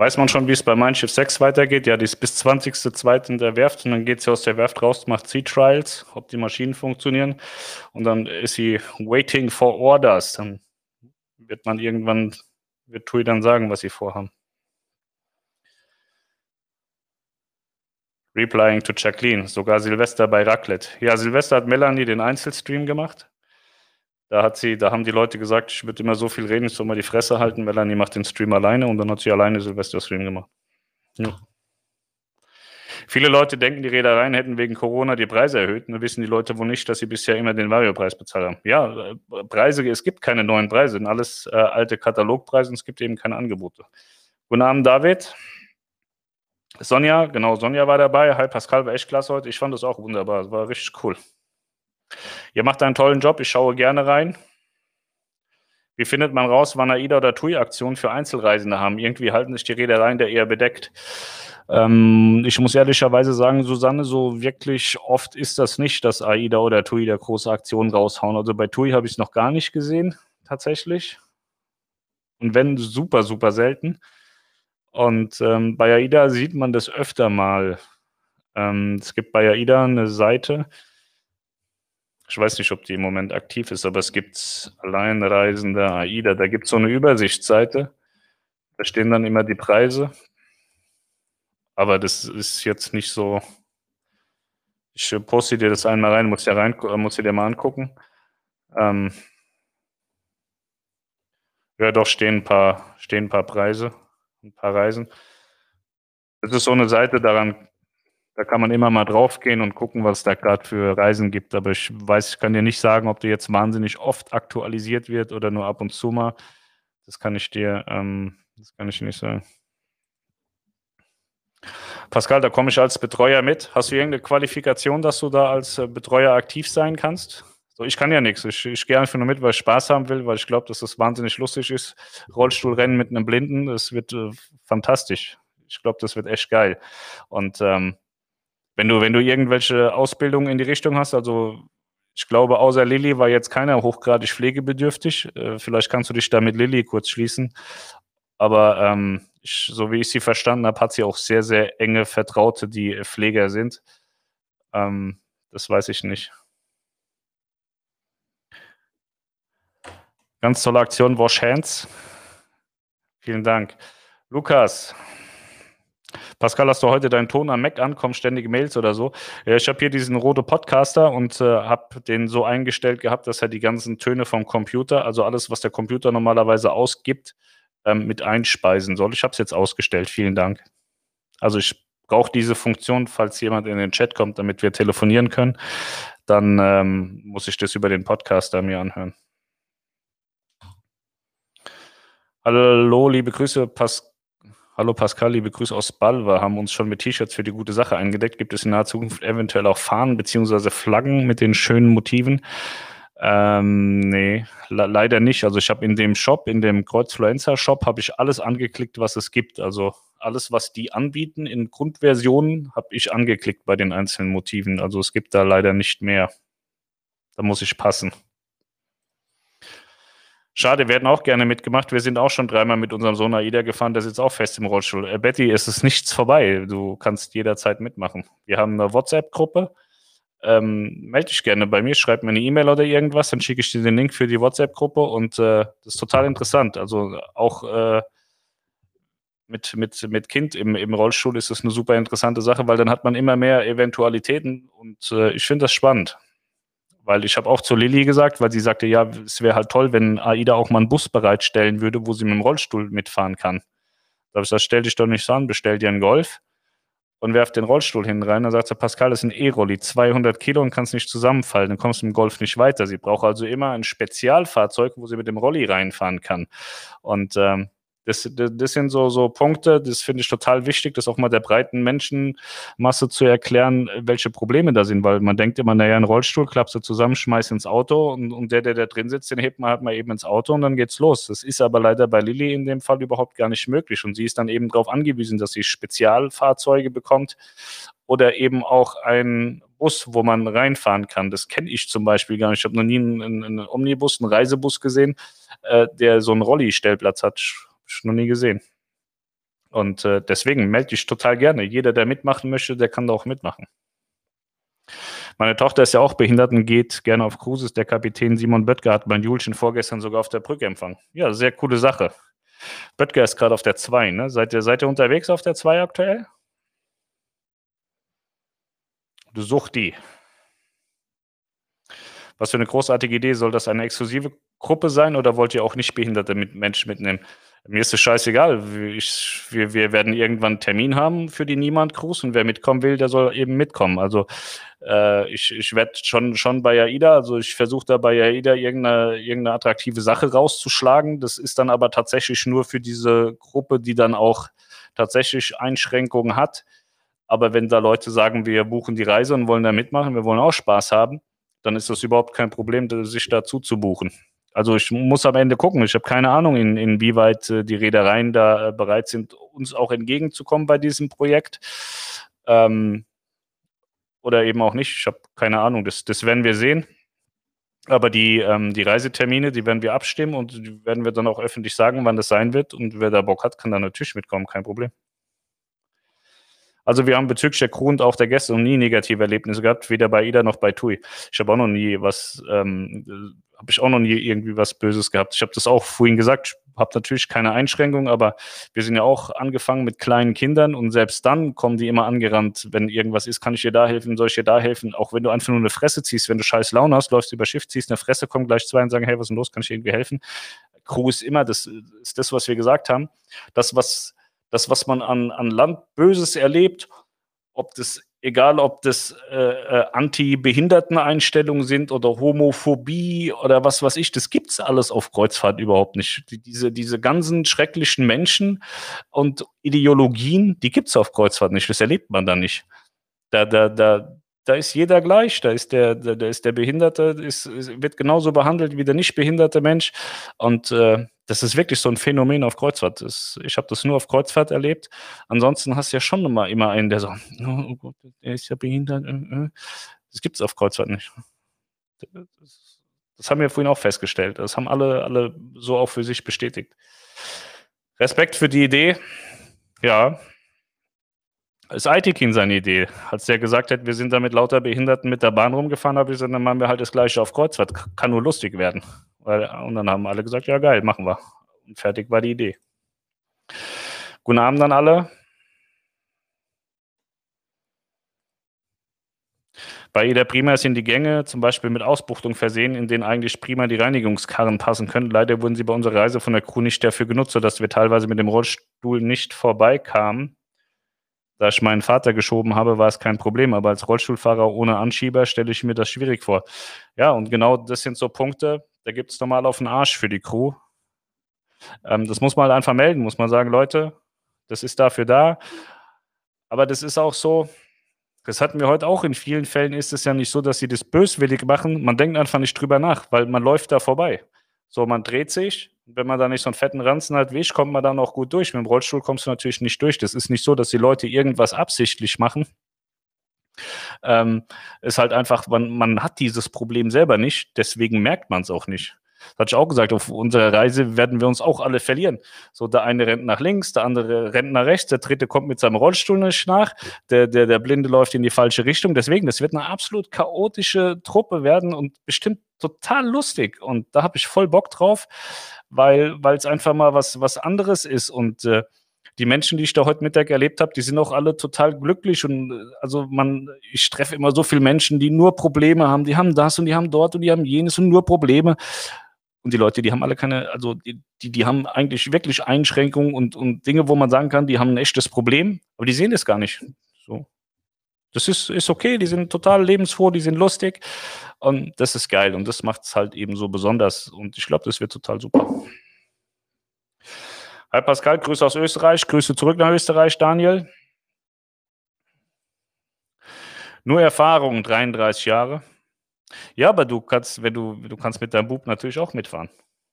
Weiß man schon, wie es bei Mein Schiff 6 weitergeht? Ja, die ist bis 20.02. in der Werft und dann geht sie aus der Werft raus, macht Sea Trials, ob die Maschinen funktionieren und dann ist sie waiting for orders. Dann wird man irgendwann, wird TUI dann sagen, was sie vorhaben. Replying to Jacqueline, sogar Silvester bei Raclette. Ja, Silvester hat Melanie den Einzelstream gemacht. Da hat sie, da haben die Leute gesagt, ich würde immer so viel reden, ich soll mal die Fresse halten. Melanie macht den Stream alleine und dann hat sie alleine Silvester-Stream gemacht. Ja. Viele Leute denken, die Reedereien hätten wegen Corona die Preise erhöht. Dann wissen die Leute wohl nicht, dass sie bisher immer den Vario-Preis bezahlt haben. Ja, äh, Preise, es gibt keine neuen Preise, sind alles äh, alte Katalogpreise und es gibt eben keine Angebote. Guten Abend, David. Sonja, genau, Sonja war dabei. Hi, Pascal war echt klasse heute. Ich fand das auch wunderbar. Es war richtig cool. Ihr macht einen tollen Job, ich schaue gerne rein. Wie findet man raus, wann AIDA oder TUI-Aktionen für Einzelreisende haben? Irgendwie halten sich die Reedereien da eher bedeckt. Ähm, ich muss ehrlicherweise sagen, Susanne, so wirklich oft ist das nicht, dass AIDA oder TUI da große Aktionen raushauen. Also bei TUI habe ich es noch gar nicht gesehen, tatsächlich. Und wenn, super, super selten. Und ähm, bei AIDA sieht man das öfter mal. Ähm, es gibt bei AIDA eine Seite, ich weiß nicht, ob die im Moment aktiv ist, aber es gibt Alleinreisende AIDA, da gibt es so eine Übersichtsseite. Da stehen dann immer die Preise. Aber das ist jetzt nicht so. Ich poste dir das einmal rein, muss ja rein, muss dir mal angucken. Ähm ja, doch stehen ein paar, stehen ein paar Preise, ein paar Reisen. Das ist so eine Seite, daran da kann man immer mal draufgehen und gucken, was es da gerade für Reisen gibt. Aber ich weiß, ich kann dir nicht sagen, ob die jetzt wahnsinnig oft aktualisiert wird oder nur ab und zu mal. Das kann ich dir, ähm, das kann ich nicht sagen. Pascal, da komme ich als Betreuer mit. Hast du irgendeine Qualifikation, dass du da als äh, Betreuer aktiv sein kannst? So, ich kann ja nichts. Ich, ich gehe einfach nur mit, weil ich Spaß haben will, weil ich glaube, dass das wahnsinnig lustig ist. Rollstuhlrennen mit einem Blinden, das wird äh, fantastisch. Ich glaube, das wird echt geil. Und ähm, wenn du, wenn du irgendwelche Ausbildungen in die Richtung hast, also ich glaube, außer Lilly war jetzt keiner hochgradig pflegebedürftig. Äh, vielleicht kannst du dich da mit Lilly kurz schließen. Aber ähm, ich, so wie ich sie verstanden habe, hat sie auch sehr, sehr enge Vertraute, die Pfleger sind. Ähm, das weiß ich nicht. Ganz tolle Aktion, Wash Hands. Vielen Dank. Lukas, Pascal, hast du heute deinen Ton am Mac an, kommen ständige Mails oder so? Ich habe hier diesen rote Podcaster und äh, habe den so eingestellt gehabt, dass er die ganzen Töne vom Computer, also alles, was der Computer normalerweise ausgibt, ähm, mit einspeisen soll. Ich habe es jetzt ausgestellt. Vielen Dank. Also ich brauche diese Funktion, falls jemand in den Chat kommt, damit wir telefonieren können. Dann ähm, muss ich das über den Podcaster mir anhören. Hallo, liebe Grüße, Pascal. Hallo Pascal, liebe Grüße aus Balva. Haben uns schon mit T-Shirts für die gute Sache eingedeckt. Gibt es in naher Zukunft eventuell auch Fahnen bzw. Flaggen mit den schönen Motiven? Ähm, nee, leider nicht. Also ich habe in dem Shop, in dem Kreuzfluencer-Shop, habe ich alles angeklickt, was es gibt. Also alles, was die anbieten in Grundversionen, habe ich angeklickt bei den einzelnen Motiven. Also es gibt da leider nicht mehr. Da muss ich passen. Schade, wir hätten auch gerne mitgemacht. Wir sind auch schon dreimal mit unserem Sohn Aida gefahren, der sitzt auch fest im Rollstuhl. Äh, Betty, es ist nichts vorbei. Du kannst jederzeit mitmachen. Wir haben eine WhatsApp-Gruppe. ähm, melde dich gerne bei mir, schreib mir eine E-Mail oder irgendwas, dann schicke ich dir den Link für die WhatsApp-Gruppe und äh, das ist total interessant. Also auch äh, mit, mit, mit Kind im, im Rollstuhl ist das eine super interessante Sache, weil dann hat man immer mehr Eventualitäten und äh, ich finde das spannend. Weil ich habe auch zu Lilly gesagt, weil sie sagte, ja, es wäre halt toll, wenn AIDA auch mal einen Bus bereitstellen würde, wo sie mit dem Rollstuhl mitfahren kann. Da habe ich gesagt, stell dich doch nicht so an, bestell dir einen Golf und werf den Rollstuhl hinten rein. Dann sagt sie, Pascal, das ist ein E-Rolli, 200 Kilo und kannst nicht zusammenfallen, dann kommst du im Golf nicht weiter. Sie braucht also immer ein Spezialfahrzeug, wo sie mit dem Rolli reinfahren kann. Und ähm, das, das sind so, so Punkte, das finde ich total wichtig, das auch mal der breiten Menschenmasse zu erklären, welche Probleme da sind, weil man denkt immer, naja, ein Rollstuhl klappst du zusammen, schmeißt ins Auto und, und der, der da drin sitzt, den hebt man halt mal eben ins Auto und dann geht's los. Das ist aber leider bei Lilly in dem Fall überhaupt gar nicht möglich und sie ist dann eben darauf angewiesen, dass sie Spezialfahrzeuge bekommt oder eben auch ein Bus, wo man reinfahren kann. Das kenne ich zum Beispiel gar nicht. Ich habe noch nie einen, einen, Omnibus, einen Reisebus gesehen, äh, der so einen Rolli-Stellplatz hat ich noch nie gesehen. Und äh, deswegen melde dich total gerne. Jeder, der mitmachen möchte, der kann da auch mitmachen. Meine Tochter ist ja auch behindert und geht gerne auf Cruises. Der Kapitän Simon Böttger hat mein Julchen vorgestern sogar auf der Brücke empfangen. Ja, sehr coole Sache. Böttger ist gerade auf der 2, ne? Seid ihr, seid ihr unterwegs auf der 2 aktuell? Du suchst die. Was für eine großartige Idee. Soll das eine exklusive Gruppe sein oder wollt ihr auch nicht behinderte Menschen mitnehmen? Mir ist es scheißegal. Ich, wir, wir werden irgendwann einen Termin haben für die Niemand-Crews und wer mitkommen will, der soll eben mitkommen. Also äh, ich, ich werde schon, schon bei AIDA, also ich versuche da bei AIDA irgendeine, irgendeine attraktive Sache rauszuschlagen. Das ist dann aber tatsächlich nur für diese Gruppe, die dann auch tatsächlich Einschränkungen hat. Aber wenn da Leute sagen, wir buchen die Reise und wollen da mitmachen, wir wollen auch Spaß haben, dann ist das überhaupt kein Problem, sich dazu zu buchen. Also ich muss am Ende gucken. Ich habe keine Ahnung, in, inwieweit äh, die Reedereien da äh, bereit sind, uns auch entgegenzukommen bei diesem Projekt. Ähm, oder eben auch nicht. Ich habe keine Ahnung. Das, das werden wir sehen. Aber die, ähm, die Reisetermine, die werden wir abstimmen und die werden wir dann auch öffentlich sagen, wann das sein wird. Und wer da Bock hat, kann da natürlich mitkommen, kein Problem. Also wir haben bezüglich der Crew und auch der Gäste noch nie negative Erlebnisse gehabt, weder bei Ida noch bei TUI. Ich habe auch noch nie was, ähm, habe ich auch noch nie irgendwie was Böses gehabt. Ich habe das auch vorhin gesagt, habe natürlich keine Einschränkungen, aber wir sind ja auch angefangen mit kleinen Kindern und selbst dann kommen die immer angerannt, wenn irgendwas ist, kann ich dir da helfen, soll ich dir da helfen? Auch wenn du einfach nur eine Fresse ziehst, wenn du scheiß Laune hast, läufst über Schiff, ziehst eine Fresse, kommen gleich zwei und sagen, hey, was ist denn los, kann ich dir irgendwie helfen? Crew ist immer, das ist das, was wir gesagt haben, das, was das, was man an, an Land Böses erlebt, ob das, egal ob das äh, äh, Anti-Behinderten-Einstellungen sind oder Homophobie oder was weiß ich, das gibt es alles auf Kreuzfahrt überhaupt nicht. Die, diese, diese ganzen schrecklichen Menschen und Ideologien, die gibt es auf Kreuzfahrt nicht. Das erlebt man da nicht. Da, da, da, da ist jeder gleich. Da ist der, da, ist der Behinderte, ist, wird genauso behandelt wie der nicht behinderte Mensch. Und äh, das ist wirklich so ein Phänomen auf Kreuzfahrt. Das, ich habe das nur auf Kreuzfahrt erlebt. Ansonsten hast du ja schon immer, immer einen, der so, oh Gott, der ist ja behindert. Äh, äh. Das gibt es auf Kreuzfahrt nicht. Das, das, haben wir vorhin auch festgestellt. Das haben alle, alle so auch für sich bestätigt. Respekt für die Idee. Ja. Ist Aitikin seine Idee. Als der gesagt hat, wir sind da mit lauter Behinderten mit der Bahn rumgefahren, habe ich gesagt, dann machen wir halt das Gleiche auf Kreuzfahrt. Kann nur lustig werden. Und dann haben alle gesagt, ja geil, machen wir. Und fertig war die Idee. Guten Abend an alle. Bei jeder Prima sind die Gänge zum Beispiel mit Ausbuchtung versehen, in denen eigentlich prima die Reinigungskarren passen können. Leider wurden sie bei unserer Reise von der Crew nicht dafür genutzt, sodass wir teilweise mit dem Rollstuhl nicht vorbeikamen. Da ich meinen Vater geschoben habe, war es kein Problem, aber als Rollstuhlfahrer ohne Anschieber stelle ich mir das schwierig vor. Ja, und genau das sind so Punkte, da gibt es normal auf den Arsch für die Crew. Ähm, das muss man halt einfach melden, muss man sagen, Leute, das ist dafür da. Aber das ist auch so, das hatten wir heute auch. In vielen Fällen ist es ja nicht so, dass sie das böswillig machen. Man denkt einfach nicht drüber nach, weil man läuft da vorbei. So, man dreht sich. Wenn man da nicht so einen fetten Ranzen hat wie ich, kommt man dann auch gut durch. Mit dem Rollstuhl kommst du natürlich nicht durch. Das ist nicht so, dass die Leute irgendwas absichtlich machen. Ähm, ist halt einfach, man, man hat dieses Problem selber nicht, deswegen merkt man es auch nicht. Das hatte ich auch gesagt, auf unserer Reise werden wir uns auch alle verlieren. So, der eine rennt nach links, der andere rennt nach rechts, der dritte kommt mit seinem Rollstuhl nicht nach, der, der, der Blinde läuft in die falsche Richtung. Deswegen, das wird eine absolut chaotische Truppe werden und bestimmt total lustig. Und da habe ich voll Bock drauf, weil es einfach mal was, was anderes ist. Und äh, die Menschen, die ich da heute Mittag erlebt habe, die sind auch alle total glücklich und äh, also man, ich treffe immer so viele Menschen, die nur Probleme haben, die haben das und die haben dort und die haben jenes und nur Probleme. Und die Leute, die haben alle keine, also die, die, die haben eigentlich wirklich Einschränkungen und, und Dinge, wo man sagen kann, die haben ein echtes Problem, aber die sehen das gar nicht. So. Das ist, ist okay, die sind total lebensfroh, die sind lustig und das ist geil und das macht es halt eben so besonders und ich glaube, das wird total super. Hi Pascal, Grüße aus Österreich, Grüße zurück nach Österreich, Daniel. Nur Erfahrung, 33 Jahre. Ja, aber du kannst, wenn du, du kannst mit deinem Bub natürlich auch mitfahren.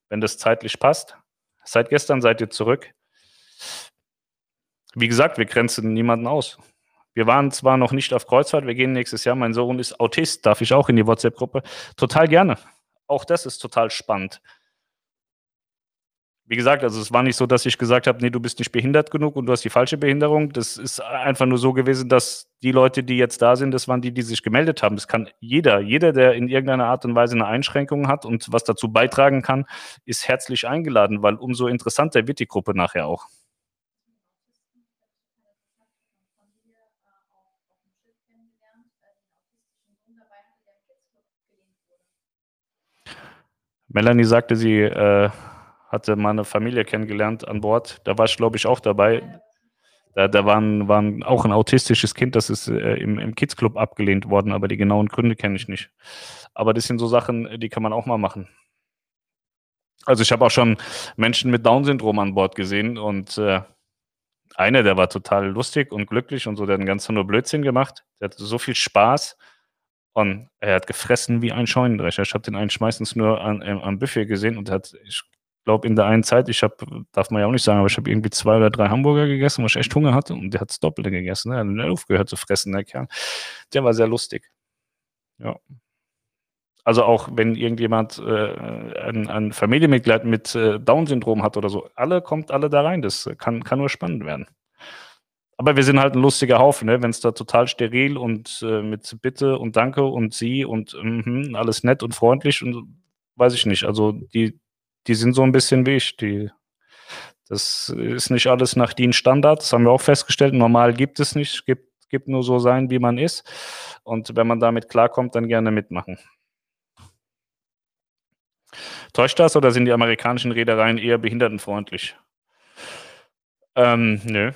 Wenn das zeitlich passt. Seit gestern seid ihr zurück. Wie gesagt, wir grenzen niemanden aus. Wir waren zwar noch nicht auf Kreuzfahrt, wir gehen nächstes Jahr. Mein Sohn ist Autist, darf ich auch in die WhatsApp-Gruppe. Total gerne. Auch das ist total spannend wie gesagt, also es war nicht so, dass ich gesagt habe, nee, du bist nicht behindert genug und du hast die falsche Behinderung. Das ist einfach nur so gewesen, dass die Leute, die jetzt da sind, das waren die, die sich gemeldet haben. Das kann jeder, jeder, der in irgendeiner Art und Weise eine Einschränkung hat und was dazu beitragen kann, ist herzlich eingeladen, weil umso interessanter wird die Gruppe nachher auch. Melanie sagte, sie äh, hatte meine Familie kennengelernt an Bord. Da war ich, glaube ich, auch dabei. Da, da waren, waren auch ein autistisches Kind, das ist äh, im, im Kids Club abgelehnt worden, aber die genauen Gründe kenne ich nicht. Aber das sind so Sachen, die kann man auch mal machen. Also ich habe auch schon Menschen mit Down-Syndrom an Bord gesehen und äh, einer, der war total lustig und glücklich und so, der hat den ganzen nur Blödsinn gemacht. Der hatte so viel Spaß und er hat gefressen wie ein Scheunendrescher. Ich habe den einen meistens nur an, äh, am Buffet gesehen und hat, ich glaube, in der einen Zeit, ich habe, darf man ja auch nicht sagen, aber ich habe irgendwie zwei oder drei Hamburger gegessen, weil ich echt Hunger hatte und der hat das Doppelte gegessen. Ne? Er hat aufgehört zu fressen, der Kerl. Der war sehr lustig. Ja. Also auch wenn irgendjemand äh, ein, ein, Familienmitglied mit äh, Down-Syndrom hat oder so, alle kommt alle da rein. Das kann, kann nur spannend werden. Aber wir sind halt ein lustiger Haufen, ne? wenn es da total steril und äh, mit Bitte und Danke und Sie und mm, alles nett und freundlich und weiß ich nicht. Also die, die sind so ein bisschen wie ich. Die, das ist nicht alles nach DIN Standard, das haben wir auch festgestellt. Normal gibt es nicht, gibt, gibt nur so sein, wie man ist. Und wenn man damit klarkommt, dann gerne mitmachen. Täuscht das oder sind die amerikanischen Reedereien eher behindertenfreundlich? Ähm, nö,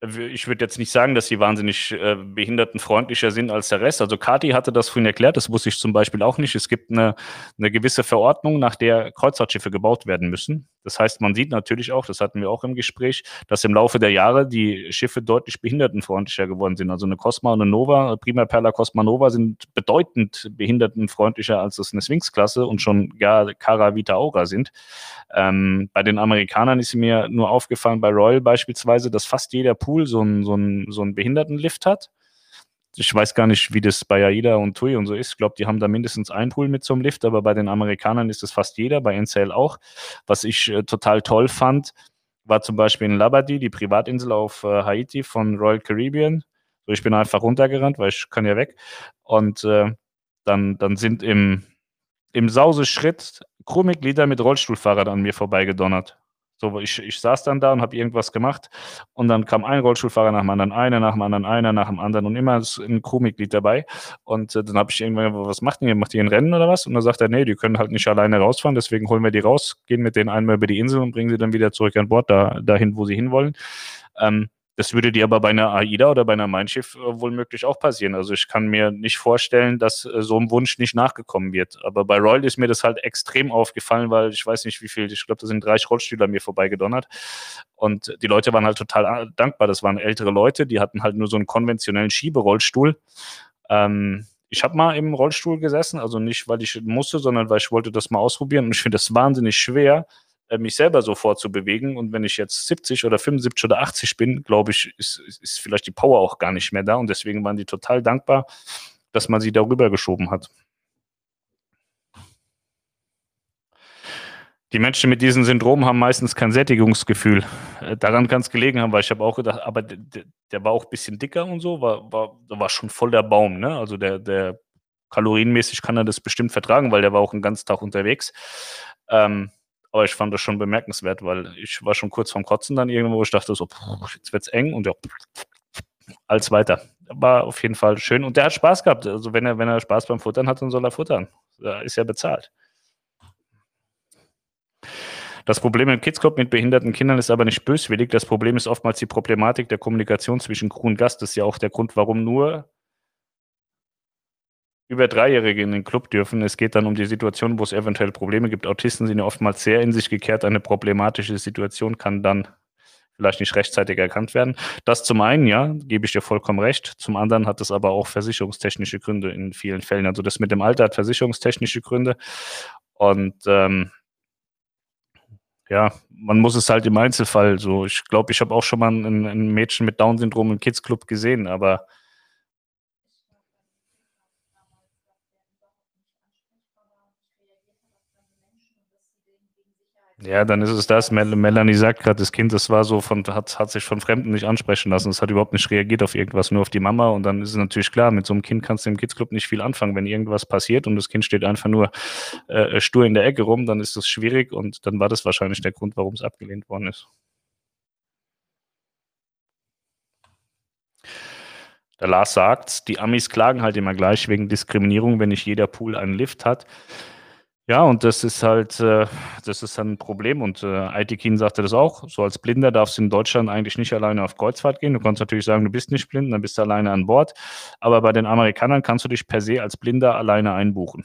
ich würde jetzt nicht sagen, dass sie wahnsinnig äh, behindertenfreundlicher sind als der Rest. Also Kati hatte das vorhin erklärt, das wusste ich zum Beispiel auch nicht. Es gibt eine, eine gewisse Verordnung, nach der Kreuzfahrtschiffe gebaut werden müssen. Das heißt, man sieht natürlich auch, das hatten wir auch im Gespräch, dass im Laufe der Jahre die Schiffe deutlich behindertenfreundlicher geworden sind. Also eine Cosma und eine Nova, Prima Perla Cosma Nova sind bedeutend behindertenfreundlicher als das eine Sphinx-Klasse und schon gar Cara Vita Aura sind. Ähm, bei den Amerikanern ist mir nur aufgefallen, bei Royal beispielsweise, dass fast jeder Pool so einen so so einen Behindertenlift hat ich weiß gar nicht, wie das bei AIDA und TUI und so ist. Ich glaube, die haben da mindestens einen Pool mit so einem Lift, aber bei den Amerikanern ist es fast jeder, bei NCL auch. Was ich äh, total toll fand, war zum Beispiel in Labadie, die Privatinsel auf äh, Haiti von Royal Caribbean. So, ich bin einfach runtergerannt, weil ich kann ja weg. Und äh, dann, dann sind im, im Sauseschritt Crewmitglieder mit Rollstuhlfahrrad an mir vorbeigedonnert. So, ich, ich saß dann da und habe irgendwas gemacht und dann kam ein Rollstuhlfahrer nach dem anderen, einer nach dem anderen, einer nach dem anderen und immer ein Crewmitglied dabei. Und äh, dann habe ich irgendwann, was macht ihr? Macht ihr ein Rennen oder was? Und dann sagt er, nee, die können halt nicht alleine rausfahren, deswegen holen wir die raus, gehen mit denen einmal über die Insel und bringen sie dann wieder zurück an Bord, da, dahin, wo sie hinwollen. Ähm, das würde dir aber bei einer AIDA oder bei einer Mein Schiff äh, wohl möglich auch passieren. Also ich kann mir nicht vorstellen, dass äh, so ein Wunsch nicht nachgekommen wird. Aber bei Royal ist mir das halt extrem aufgefallen, weil ich weiß nicht, wie viel, ich glaube, da sind 30 Rollstühler mir vorbeigedonnert. Und die Leute waren halt total äh, dankbar. Das waren ältere Leute, die hatten halt nur so einen konventionellen Schieberollstuhl. Ähm, ich habe mal im Rollstuhl gesessen, also nicht, weil ich musste, sondern weil ich wollte das mal ausprobieren. Und ich finde das wahnsinnig schwer, mich selber so vorzubewegen. Und wenn ich jetzt 70 oder 75 oder 80 bin, glaube ich, ist, ist vielleicht die Power auch gar nicht mehr da. Und deswegen waren die total dankbar, dass man sie darüber geschoben hat. Die Menschen mit diesem Syndrom haben meistens kein Sättigungsgefühl. Äh, daran kann es gelegen haben, weil ich habe auch gedacht, aber der, der, war auch ein bisschen dicker und so, war, war, war schon voll der Baum, ne? Also der, der kalorienmäßig kann er das bestimmt vertragen, weil der war auch den ganzen Tag unterwegs. Ähm, aber ich fand das schon bemerkenswert, weil ich war schon kurz vorm Kotzen dann irgendwo, wo ich dachte so, jetzt wird's eng und ja, als weiter. War auf jeden Fall schön und der hat Spaß gehabt. Also wenn er, wenn er Spaß beim Futtern hat, dann soll er futtern. Da ist ja bezahlt. Das Problem im Kids Club mit behinderten Kindern ist aber nicht böswillig. Das Problem ist oftmals die Problematik der Kommunikation zwischen Crew und Gast. Das ist ja auch der Grund, warum nur über Dreijährige in den Club dürfen. Es geht dann um die Situation, wo es eventuell Probleme gibt. Autisten sind ja oftmals sehr in sich gekehrt. Eine problematische Situation kann dann vielleicht nicht rechtzeitig erkannt werden. Das zum einen, ja, gebe ich dir vollkommen recht. Zum anderen hat es aber auch versicherungstechnische Gründe in vielen Fällen. Also das mit dem Alter hat versicherungstechnische Gründe. Und ähm, ja, man muss es halt im Einzelfall so. Ich glaube, ich habe auch schon mal ein, ein Mädchen mit Down-Syndrom im Kids Club gesehen, aber Ja, dann ist es das. Mel Melanie sagt gerade, das Kind, das war so von, hat, hat sich von Fremden nicht ansprechen lassen. Es hat überhaupt nicht reagiert auf irgendwas, nur auf die Mama. Und dann ist es natürlich klar, mit so einem Kind kannst du im Kidsclub nicht viel anfangen. Wenn irgendwas passiert und das Kind steht einfach nur äh, stur in der Ecke rum, dann ist das schwierig und dann war das wahrscheinlich der Grund, warum es abgelehnt worden ist. Der Lars sagt, die Amis klagen halt immer gleich wegen Diskriminierung, wenn nicht jeder Pool einen Lift hat. Ja, und das ist halt, äh, das ist ein Problem. Und äh, Aitikin sagte das auch. So als Blinder darfst du in Deutschland eigentlich nicht alleine auf Kreuzfahrt gehen. Du kannst natürlich sagen, du bist nicht blind, dann bist du alleine an Bord. Aber bei den Amerikanern kannst du dich per se als Blinder alleine einbuchen.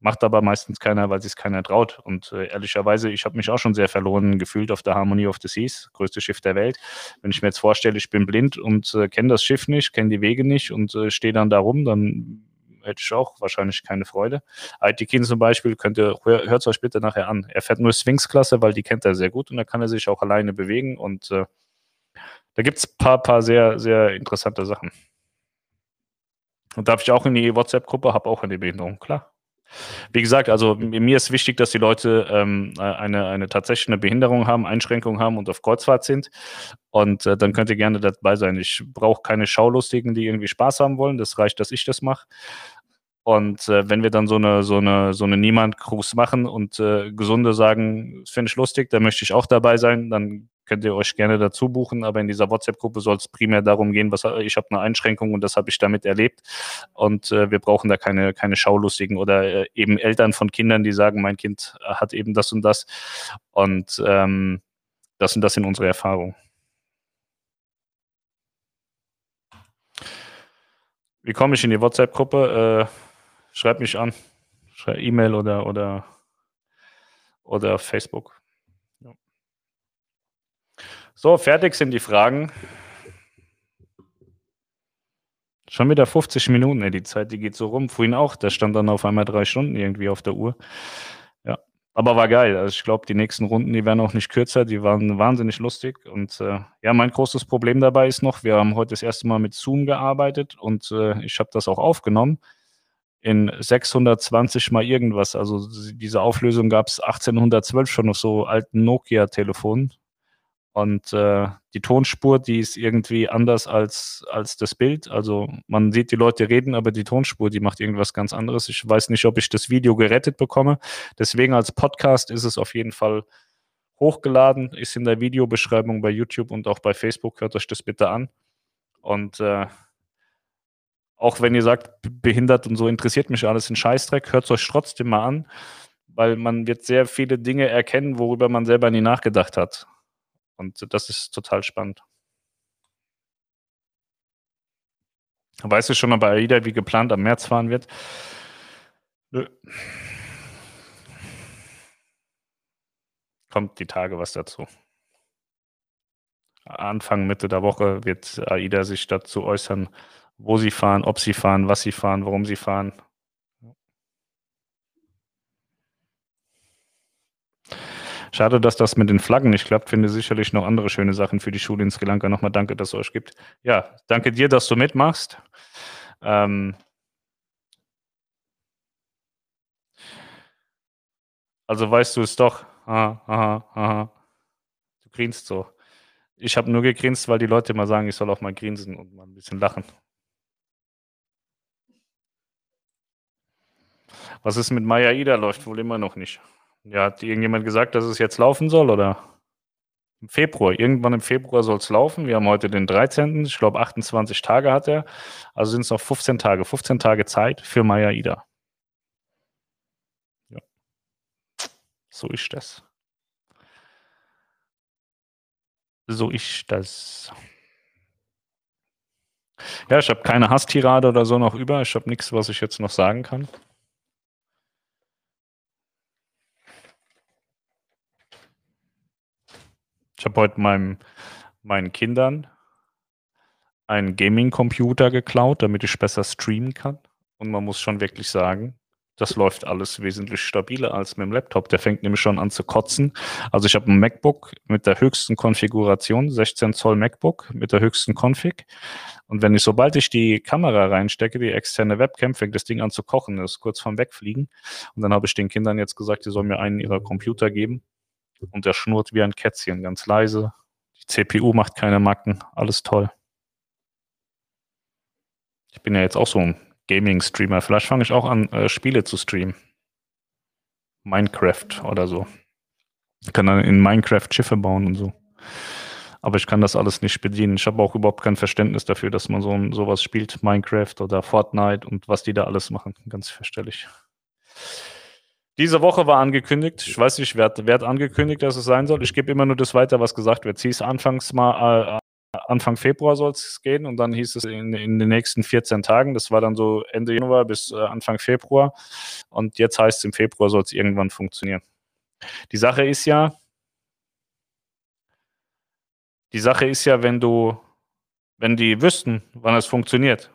Macht aber meistens keiner, weil sich keiner traut. Und äh, ehrlicherweise, ich habe mich auch schon sehr verloren gefühlt auf der Harmony of the Seas, größte Schiff der Welt. Wenn ich mir jetzt vorstelle, ich bin blind und äh, kenne das Schiff nicht, kenne die Wege nicht und äh, stehe dann da rum, dann hätte ich auch wahrscheinlich keine Freude. Aitikin zum Beispiel, könnt ihr, hört es euch bitte nachher an. Er fährt nur Sphinx-Klasse, weil die kennt er sehr gut und da kann er sich auch alleine bewegen und äh, da gibt es ein paar, paar sehr, sehr interessante Sachen. Und darf ich auch in die WhatsApp-Gruppe, habe auch eine Behinderung, klar. Wie gesagt, also mir ist wichtig, dass die Leute ähm, eine, eine tatsächlich Behinderung haben, Einschränkungen haben und auf Kreuzfahrt sind. Und äh, dann könnt ihr gerne dabei sein. Ich brauche keine Schaulustigen, die irgendwie Spaß haben wollen. Das reicht, dass ich das mache. Und äh, wenn wir dann so eine, so eine, so eine Niemand-Cruise machen und äh, Gesunde sagen, das finde ich lustig, da möchte ich auch dabei sein, dann könnt ihr euch gerne dazu buchen. Aber in dieser WhatsApp-Gruppe soll es primär darum gehen, was ich habe eine Einschränkung und das habe ich damit erlebt. Und äh, wir brauchen da keine, keine Schaulustigen oder äh, eben Eltern von Kindern, die sagen, mein Kind hat eben das und das. Und ähm, das und das sind unsere Erfahrungen. Wie komme ich in die WhatsApp-Gruppe? Äh, Schreib mich an. E-Mail oder, oder, oder Facebook. So, fertig sind die Fragen. Schon wieder 50 Minuten, ey, die Zeit, die geht so rum. Vorhin auch, da stand dann auf einmal drei Stunden irgendwie auf der Uhr. Ja, aber war geil. Also ich glaube, die nächsten Runden, die werden auch nicht kürzer, die waren wahnsinnig lustig. Und äh, ja, mein großes Problem dabei ist noch, wir haben heute das erste Mal mit Zoom gearbeitet und äh, ich habe das auch aufgenommen in 620 mal irgendwas. Also diese Auflösung gab es 1812 schon auf so alten Nokia-Telefonen. Und äh, die Tonspur, die ist irgendwie anders als, als das Bild. Also man sieht die Leute reden, aber die Tonspur, die macht irgendwas ganz anderes. Ich weiß nicht, ob ich das Video gerettet bekomme. Deswegen als Podcast ist es auf jeden Fall hochgeladen, ist in der Videobeschreibung bei YouTube und auch bei Facebook. Hört euch das bitte an. Und äh, auch wenn ihr sagt, behindert und so interessiert mich alles in Scheißdreck, hört es euch trotzdem mal an, weil man wird sehr viele Dinge erkennen, worüber man selber nie nachgedacht hat. Und das ist total spannend. Weißt du schon mal bei AIDA, wie geplant am März fahren wird? Nö. Kommt die Tage was dazu. Anfang, Mitte der Woche wird AIDA sich dazu äußern, wo sie fahren, ob sie fahren, was sie fahren, warum sie fahren. Schade, dass das mit den Flaggen nicht klappt. Finde sicherlich noch andere schöne Sachen für die Schule in Sri Lanka. Nochmal danke, dass es euch gibt. Ja, danke dir, dass du mitmachst. Ähm Also weißt du es doch. Aha, aha, aha. Du grinst so. Ich habe nur gegrinst, weil die Leute immer sagen, ich soll auch mal grinsen und mal ein bisschen lachen. Was ist mit Maya Ida? Läuft wohl immer noch nicht. Ja, hat irgendjemand gesagt, dass es jetzt laufen soll, oder? Im Februar. Irgendwann im Februar soll es laufen. Wir haben heute den 13. Ich glaube, 28 Tage hat er. Also sind es noch 15 Tage. 15 Tage Zeit für Maya Ida. Ja. So ist das. So ist das. Ja, ich habe keine Hasstirade oder so noch über. Ich habe nichts, was ich jetzt noch sagen kann. Ich habe heute meinem, meinen Kindern einen Gaming-Computer geklaut, damit ich besser streamen kann. Und man muss schon wirklich sagen, das läuft alles wesentlich stabiler als mit dem Laptop. Der fängt nämlich schon an zu kotzen. Also ich habe ein MacBook mit der höchsten Konfiguration, 16 Zoll MacBook mit der höchsten Config. Und wenn ich, sobald ich die Kamera reinstecke, die externe Webcam, fängt das Ding an zu kochen, das ist kurz vorm Wegfliegen. Und dann habe ich den Kindern jetzt gesagt, die sollen mir einen ihrer Computer geben. Und der schnurrt wie ein Kätzchen, ganz leise. Die CPU macht keine Macken, alles toll. Ich bin ja jetzt auch so ein Gaming-Streamer. Vielleicht fange ich auch an, äh, Spiele zu streamen. Minecraft oder so. Ich kann dann in Minecraft Schiffe bauen und so. Aber ich kann das alles nicht bedienen. Ich habe auch überhaupt kein Verständnis dafür, dass man so sowas spielt, Minecraft oder Fortnite und was die da alles machen. Ganz verständlich. Diese Woche war angekündigt, ich weiß nicht, wer, wer hat angekündigt, dass es sein soll. Ich gebe immer nur das weiter, was gesagt wird. Sie ist anfangs mal, äh, Anfang Februar soll es gehen und dann hieß es in, in, den nächsten 14 Tagen. Das war dann so Ende Januar bis äh, Anfang Februar. Und jetzt heißt es, im Februar soll es irgendwann funktionieren. Die Sache ist ja, die Sache ist ja, wenn du, wenn die wüssten, wann es funktioniert,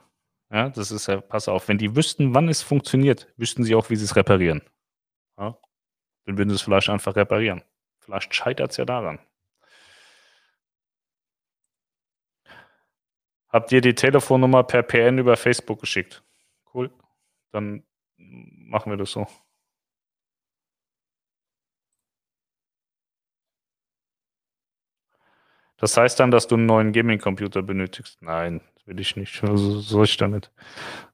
ja, das ist ja, pass auf, wenn die wüssten, wann es funktioniert, wüssten sie auch, wie sie es reparieren. Ja? Dann würden sie es vielleicht einfach reparieren. Vielleicht scheitert es ja daran. Habt ihr die Telefonnummer per PN über Facebook geschickt? Cool. Dann machen wir das so. Das heißt dann, dass du einen neuen Gaming-Computer benötigst? Nein, will ich nicht. Also soll ich damit.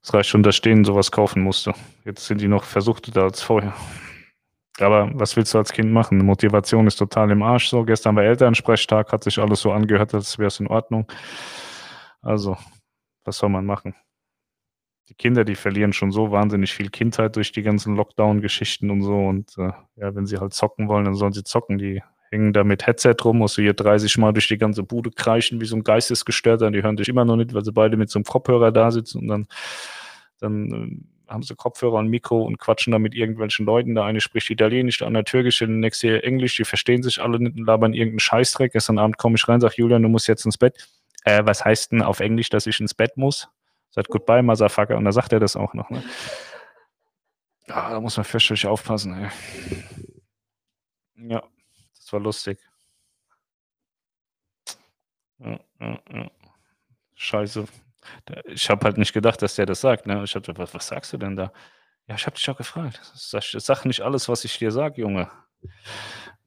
Es reicht schon, dass stehen sowas kaufen musste. Jetzt sind die noch versuchter als vorher. Aber was willst du als Kind machen? Motivation ist total im Arsch. So, gestern war Elternsprechtag, hat sich alles so angehört, als wäre es in Ordnung. Also, was soll man machen? Die Kinder, die verlieren schon so wahnsinnig viel Kindheit durch die ganzen Lockdown-Geschichten und so. Und äh, ja, wenn sie halt zocken wollen, dann sollen sie zocken. Die hängen da mit Headset rum, musst du hier 30 Mal durch die ganze Bude kreischen, wie so ein Geistesgestörter. Die hören dich immer noch nicht, weil sie beide mit so einem Kopfhörer da sitzen und dann, dann äh, haben sie Kopfhörer und Mikro und quatschen da mit irgendwelchen Leuten. Der eine spricht Italienisch, der andere Türkisch, der nächste Englisch. Die verstehen sich alle nicht und labern irgendeinen Scheißdreck. Gestern Abend komme ich rein, sage Julian, du musst jetzt ins Bett. Äh, was heißt denn auf Englisch, dass ich ins Bett muss? Sagt goodbye, Motherfucker. Und da sagt er das auch noch. Ne? Ah, da muss man fürchterlich aufpassen. Ey. Ja, das war lustig. Ja, ja, ja. Scheiße. Ich habe halt nicht gedacht, dass der das sagt. Ne? Ich habe was, was sagst du denn da? Ja, ich habe dich auch gefragt. Sag, sag nicht alles, was ich dir sage, Junge.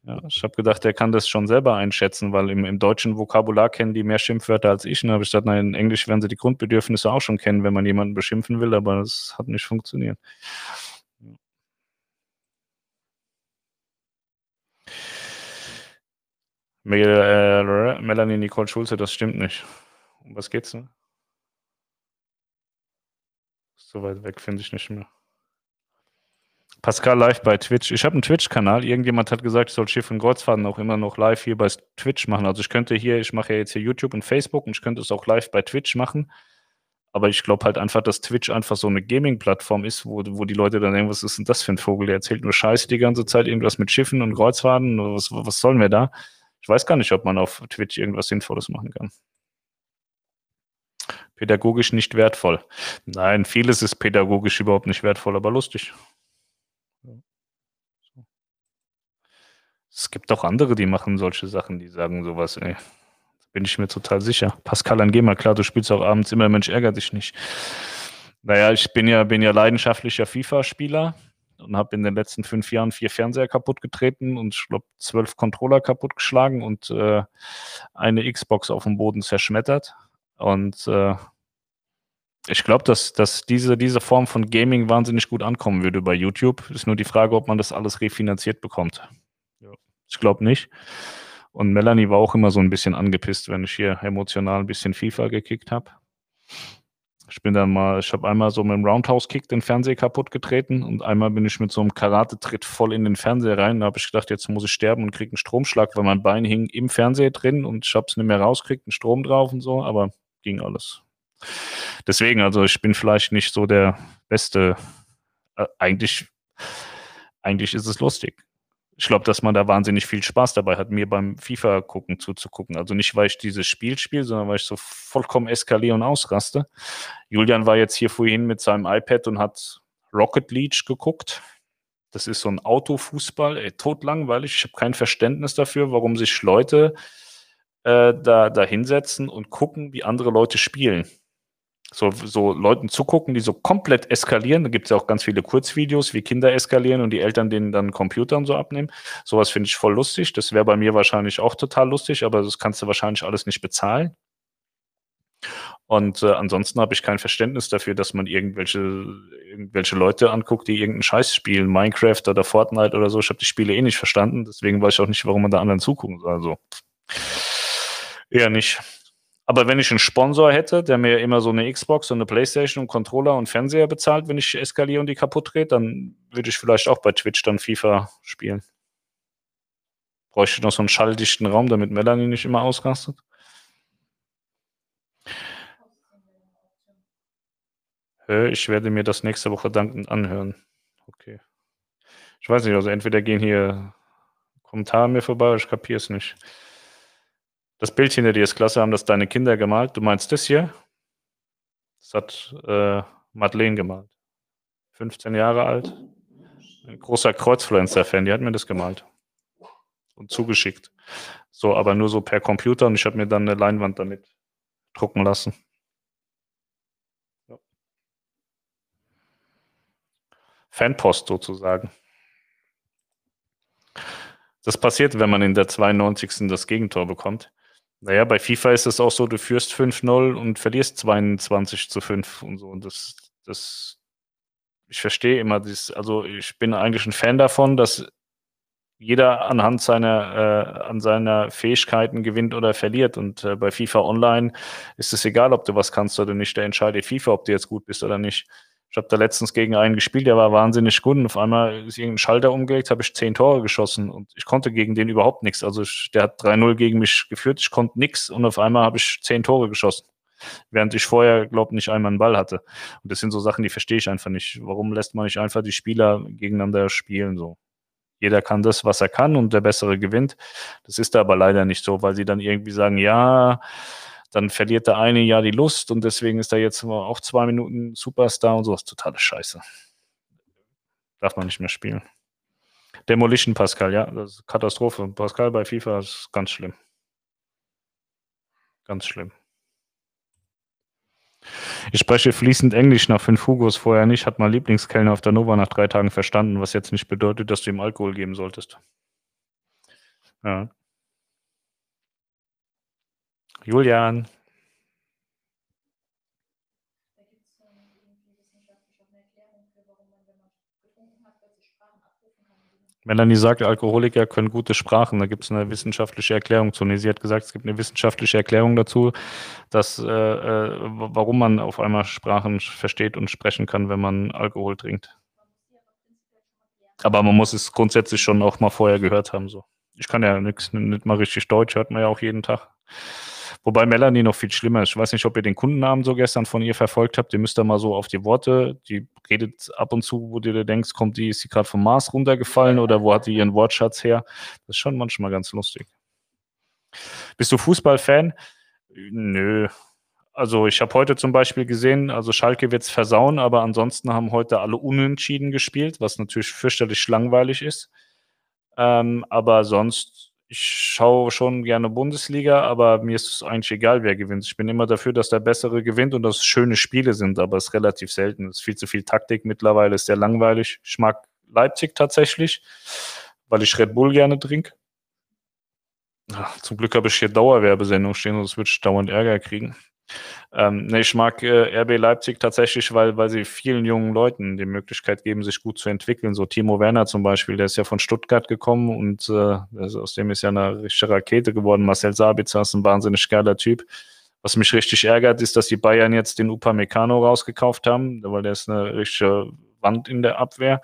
Ja, ich habe gedacht, der kann das schon selber einschätzen, weil im, im deutschen Vokabular kennen die mehr Schimpfwörter als ich. Und habe ich gesagt, nein, in Englisch werden sie die Grundbedürfnisse auch schon kennen, wenn man jemanden beschimpfen will, aber das hat nicht funktioniert. Äh, Melanie Nicole Schulze, das stimmt nicht. Um was geht's denn? So weit weg finde ich nicht mehr. Pascal live bei Twitch. Ich habe einen Twitch-Kanal. Irgendjemand hat gesagt, ich soll Schiff und Kreuzfahrten auch immer noch live hier bei Twitch machen. Also ich könnte hier, ich mache ja jetzt hier YouTube und Facebook und ich könnte es auch live bei Twitch machen. Aber ich glaube halt einfach, dass Twitch einfach so eine Gaming-Plattform ist, wo, wo die Leute dann denken, was ist denn das für ein Vogel? Der erzählt nur Scheiße die ganze Zeit, irgendwas mit Schiffen und Kreuzfahrten. Was, was sollen wir da? Ich weiß gar nicht, ob man auf Twitch irgendwas Sinnvolles machen kann pädagogisch nicht wertvoll. Nein, vieles ist pädagogisch überhaupt nicht wertvoll, aber lustig. Es gibt auch andere, die machen solche Sachen, die sagen sowas, ey. Bin ich mir total sicher. Pascal, dann geh mal klar, du spielst auch abends immer, Mensch, ärger dich nicht. Naja, ich bin ja, bin ja leidenschaftlicher FIFA-Spieler und habe in den letzten fünf Jahren vier Fernseher kaputt getreten und ich glaube zwölf Controller kaputt geschlagen und äh, eine Xbox auf dem Boden zerschmettert. Und äh, ich glaube, dass, dass diese, diese Form von Gaming wahnsinnig gut ankommen würde bei YouTube. Ist nur die Frage, ob man das alles refinanziert bekommt. Ja. Ich glaube nicht. Und Melanie war auch immer so ein bisschen angepisst, wenn ich hier emotional ein bisschen FIFA gekickt habe. Ich bin dann mal, ich habe einmal so mit dem Roundhouse-Kick den Fernseher kaputt getreten und einmal bin ich mit so einem Karate-Tritt voll in den Fernseher rein. Da habe ich gedacht, jetzt muss ich sterben und kriege einen Stromschlag, weil mein Bein hing im Fernseher drin und ich habe es nicht mehr rausgekriegt, einen Strom drauf und so, aber ging alles. Deswegen, also ich bin vielleicht nicht so der beste. Äh, eigentlich, eigentlich ist es lustig ich glaube, dass man da wahnsinnig viel Spaß dabei hat, mir beim FIFA gucken zuzugucken. Also nicht, weil ich dieses Spiel spiele, sondern weil ich so vollkommen eskaliere und ausraste. Julian war jetzt hier vorhin mit seinem iPad und hat Rocket League geguckt. Das ist so ein Autofußball, ey, totlangweilig. Ich habe kein Verständnis dafür, warum sich Leute äh, da, da hinsetzen und gucken, wie andere Leute spielen so, so Leuten zugucken, die so komplett eskalieren. Da gibt es ja auch ganz viele Kurzvideos, wie Kinder eskalieren und die Eltern denen dann Computer und so abnehmen. Sowas finde ich voll lustig. Das wäre bei mir wahrscheinlich auch total lustig, aber das kannst du wahrscheinlich alles nicht bezahlen. Und äh, ansonsten habe ich kein Verständnis dafür, dass man irgendwelche, irgendwelche Leute anguckt, die irgendeinen Scheiß spielen, Minecraft oder Fortnite oder so. Ich habe die Spiele eh nicht verstanden, deswegen weiß ich auch nicht, warum man da anderen zugucken soll. Also eher nicht. Aber wenn ich einen Sponsor hätte, der mir immer so eine Xbox und eine Playstation und Controller und Fernseher bezahlt, wenn ich eskaliere und die kaputt drehe, dann würde ich vielleicht auch bei Twitch dann FIFA spielen. Bräuchte ich noch so einen schalldichten Raum, damit Melanie nicht immer ausrastet? Ich werde mir das nächste Woche dankend anhören. Okay. Ich weiß nicht, also entweder gehen hier Kommentare mir vorbei, oder ich kapiere es nicht. Das Bild hinter dir ist klasse, haben das deine Kinder gemalt. Du meinst das hier? Das hat äh, Madeleine gemalt. 15 Jahre alt. Ein großer Kreuzfluencer-Fan, die hat mir das gemalt. Und zugeschickt. So, aber nur so per Computer und ich habe mir dann eine Leinwand damit drucken lassen. Ja. Fanpost sozusagen. Das passiert, wenn man in der 92. das Gegentor bekommt. Naja, bei FIFA ist es auch so, du führst 5-0 und verlierst 22 zu 5 und so. Und das, das, ich verstehe immer das, also ich bin eigentlich ein Fan davon, dass jeder anhand seiner, äh, an seiner Fähigkeiten gewinnt oder verliert. Und äh, bei FIFA Online ist es egal, ob du was kannst oder nicht. Der entscheidet FIFA, ob du jetzt gut bist oder nicht. Ich habe da letztens gegen einen gespielt, der war wahnsinnig gut und auf einmal ist irgendein Schalter umgelegt, habe ich zehn Tore geschossen und ich konnte gegen den überhaupt nichts. Also ich, der hat 3-0 gegen mich geführt, ich konnte nichts und auf einmal habe ich zehn Tore geschossen. Während ich vorher, glaube nicht einmal einen Ball hatte. Und das sind so Sachen, die verstehe ich einfach nicht. Warum lässt man nicht einfach die Spieler gegeneinander spielen so? Jeder kann das, was er kann und der Bessere gewinnt. Das ist da aber leider nicht so, weil sie dann irgendwie sagen, ja, dann verliert der eine ja die Lust und deswegen ist er jetzt auch zwei Minuten Superstar und sowas. Totale Scheiße. Darf man nicht mehr spielen. Demolition Pascal, ja, das ist Katastrophe. Pascal bei FIFA ist ganz schlimm. Ganz schlimm. Ich spreche fließend Englisch nach fünf Hugos vorher nicht, hat mein Lieblingskellner auf der Nova nach drei Tagen verstanden, was jetzt nicht bedeutet, dass du ihm Alkohol geben solltest. Ja. Julian. Melanie sagt, Alkoholiker können gute Sprachen. Da gibt es eine wissenschaftliche Erklärung zu. Nee, sie hat gesagt, es gibt eine wissenschaftliche Erklärung dazu, dass äh, äh, warum man auf einmal Sprachen versteht und sprechen kann, wenn man Alkohol trinkt. Aber man muss es grundsätzlich schon auch mal vorher gehört haben. So. Ich kann ja nix, nicht mal richtig Deutsch, hört man ja auch jeden Tag. Wobei Melanie noch viel schlimmer ist. Ich weiß nicht, ob ihr den Kundennamen so gestern von ihr verfolgt habt. Ihr müsst da mal so auf die Worte, die redet ab und zu, wo du dir denkst, kommt die, ist sie gerade vom Mars runtergefallen oder wo hat die ihren Wortschatz her? Das ist schon manchmal ganz lustig. Bist du Fußballfan? Nö. Also ich habe heute zum Beispiel gesehen, also Schalke wird es versauen, aber ansonsten haben heute alle unentschieden gespielt, was natürlich fürchterlich langweilig ist. Ähm, aber sonst ich schaue schon gerne Bundesliga, aber mir ist es eigentlich egal, wer gewinnt. Ich bin immer dafür, dass der Bessere gewinnt und dass es schöne Spiele sind, aber es ist relativ selten. Es ist viel zu viel Taktik mittlerweile, ist sehr langweilig. Ich mag Leipzig tatsächlich, weil ich Red Bull gerne trinke. Zum Glück habe ich hier Dauerwerbesendung stehen, sonst würde ich dauernd Ärger kriegen. Ähm, ne, ich mag äh, RB Leipzig tatsächlich, weil, weil sie vielen jungen Leuten die Möglichkeit geben, sich gut zu entwickeln. So Timo Werner zum Beispiel, der ist ja von Stuttgart gekommen und äh, also aus dem ist ja eine richtige Rakete geworden. Marcel Sabitzer ist ein wahnsinnig geiler Typ. Was mich richtig ärgert, ist, dass die Bayern jetzt den Upamecano rausgekauft haben, weil der ist eine richtige Wand in der Abwehr.